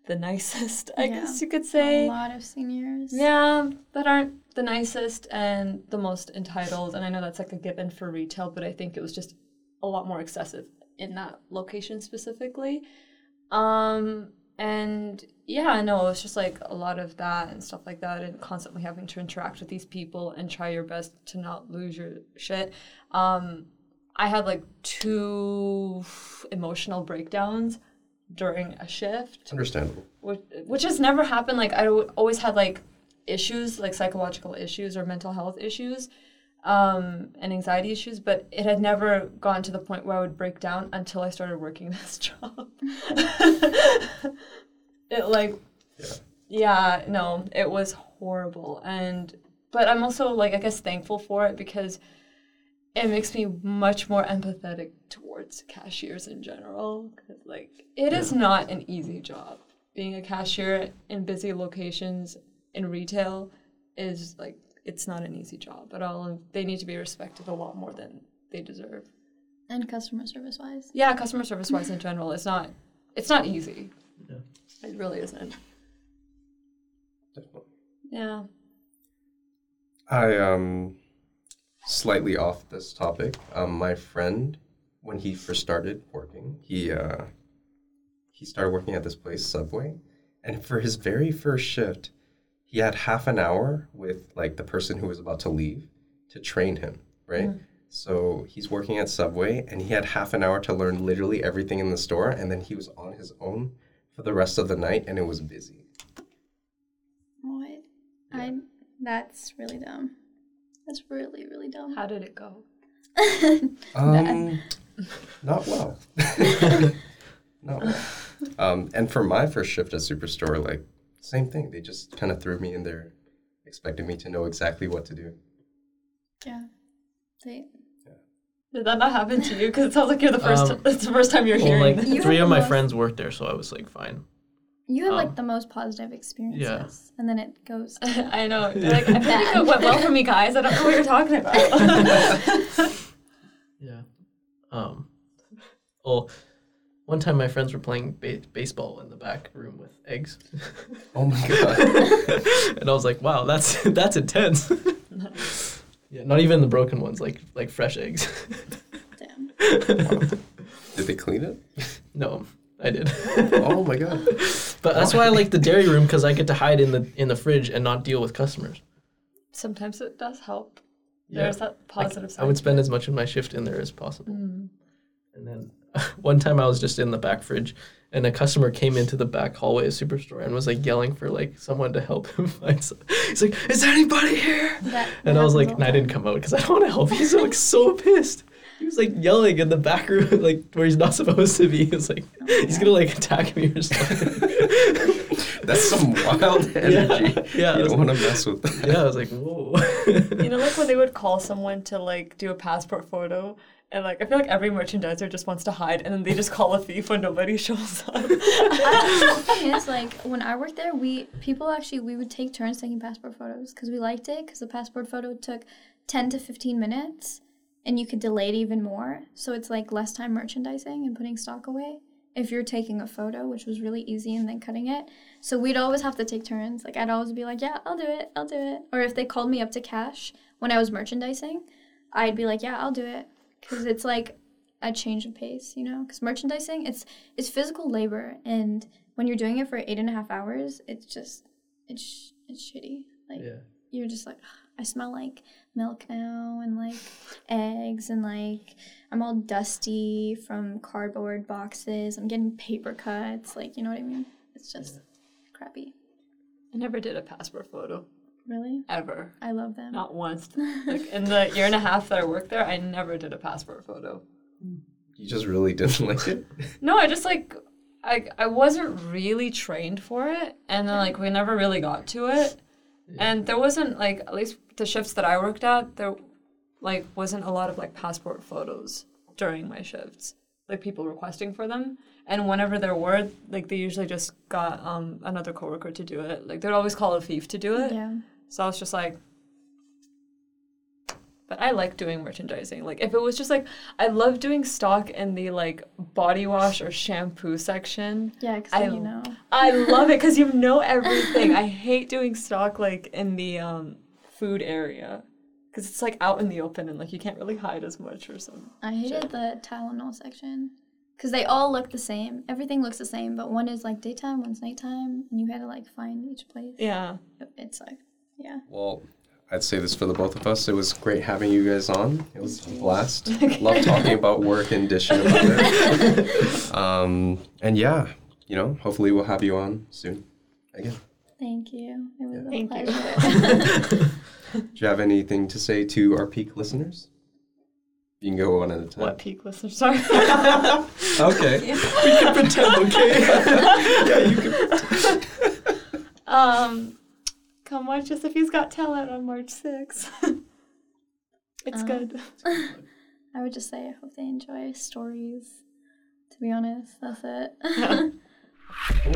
the *laughs* nicest i Yeah. guess you could say. A lot of seniors. yeah that aren't the nicest and the most entitled and i know that's like a given for retail but i think it was just a lot more excessive in that location specifically um and yeah no it was just like a lot of that and stuff like that and constantly having to interact with these people and try your best to not lose your shit um i had like two emotional breakdowns during a shift It's understandable. which, which has never happened. Like I always had like issues, like psychological issues or mental health issues, um, and anxiety issues, but it had never gone to the point where I would break down until I started working *laughs* this job. *laughs* it like, Yeah. yeah, no, it was horrible, and but I'm also like I guess thankful for it because it makes me much more empathetic towards cashiers in general because like it is not an easy job being a cashier in busy locations in retail is like it's not an easy job at all and they need to be respected a lot more than they deserve And customer service wise. yeah customer service wise in general it's not it's not easy Yeah. it really isn't Definitely. yeah I um slightly off this topic. Um, my friend, when he first started working, he uh he started working at this place, Subway, and for his very first shift, he had half an hour with like the person who was about to leave to train him, right? So he's working at Subway, and he had half an hour to learn literally everything in the store, and then he was on his own for the rest of the night, and it was busy. What? I. That's really dumb. That's really really dumb. how did it go *laughs* Um, not well. *laughs* *laughs* not well. Um, and for my first shift at Superstore, like same thing. They just kind of threw me in there, expecting me to know exactly what to do. Yeah. They, did that not happen to you because it sounds like you're the first Um, it's the first time you're Well, hearing like. You three of my most- friends worked there, so I was like, fine. you have Um, like the most positive experiences, and then it goes. *laughs* I know. *laughs* You're like, I feel like it went well for me, guys. I don't know what you're talking about. *laughs* Yeah. Um. Well, one time my friends were playing ba- baseball in the back room with eggs, *laughs* Oh my *laughs* god! and I was like, "Wow, that's *laughs* that's intense." yeah, not even the broken ones, like like fresh eggs. Damn. Did they clean it? no, I did. Oh my god! But that's why I like the dairy room because I get to hide in the in the fridge and not deal with customers. Sometimes it does help. Yeah. There's that positive side. I would spend as much of my shift in there as possible. Mm. And then *laughs* one time I was just in the back fridge and a customer came into the back hallway of Superstore and was like yelling for like someone to help him *laughs* find some. He's like, "Is anybody here?" That, And I was like, and I didn't come out because I don't want to help. He's like so pissed. He was like yelling in the back room, *laughs* like where he's not supposed to be. He was like, he's gonna like attack me or something. That's some wild energy. yeah, I you was- don't want to mess with that. yeah, I was like, whoa. You know, like when they would call someone to like do a passport photo, And like I feel like every merchandiser just wants to hide, and then they just call a thief when nobody *laughs* shows up. the thing is, like when I worked there, we people actually we would take turns taking passport photos because we liked it because the passport photo took ten to fifteen minutes, and you could delay it even more. So it's like less time merchandising and putting stock away if you're taking a photo, which was really easy, and then cutting it. So we'd always have to take turns. Like I'd always be like, yeah, I'll do it, I'll do it. Or if they called me up to cash when I was merchandising, I'd be like, yeah, I'll do it because it's like a change of pace, you know. Because merchandising, it's it's physical labor, and when you're doing it for eight and a half hours, it's just it's it's shitty. Like Yeah. you're just like, "Ugh, I smell like milk now, and like *laughs* eggs, and like I'm all dusty from cardboard boxes. I'm getting paper cuts, like you know what I mean. It's just crappy. I never did a passport photo Really, ever. I love them. Not once. *laughs* Like in the year and a half that I worked there, I never did a passport photo. You just really didn't *laughs* like it? No, I just like I I wasn't really trained for it, and then like we never really got to it, and there wasn't like at least the shifts that I worked at there, like wasn't a lot of like passport photos during my shifts, like people requesting for them, and whenever there were, like they usually just got um another coworker to do it, like they'd always call a thief to do it, Yeah. So I was just like. But I like doing merchandising. Like if it was just like I love doing stock in the like body wash or shampoo section. Yeah, because I you know. I love it because you *laughs* know everything. I hate doing stock like in the um, food area because it's like out in the open and like you can't really hide as much or something. I hated the Tylenol section because they all look the same. Everything looks the same, but one is like daytime, one's nighttime, and you had to like find each place. Yeah. It, it sucked. Yeah. Well, I'd say this for the both of us. It was great having you guys on. It was a blast. *laughs* Love talking about work and dishing about *laughs* it. um, and yeah, you know, hopefully we'll have you on soon again. Thank you. It was a Thank you. pleasure. *laughs* Do you have anything to say to our peak listeners? You can go one at a time. What peak listener? Sorry. Okay. Yeah. We can pretend, okay? yeah, you can. pretend. um, come watch us if he's got talent on March 6th. *laughs* it's Uh, *laughs* good. I would just say I hope they enjoy stories. To be honest, that's it. *laughs* Yeah. Cool.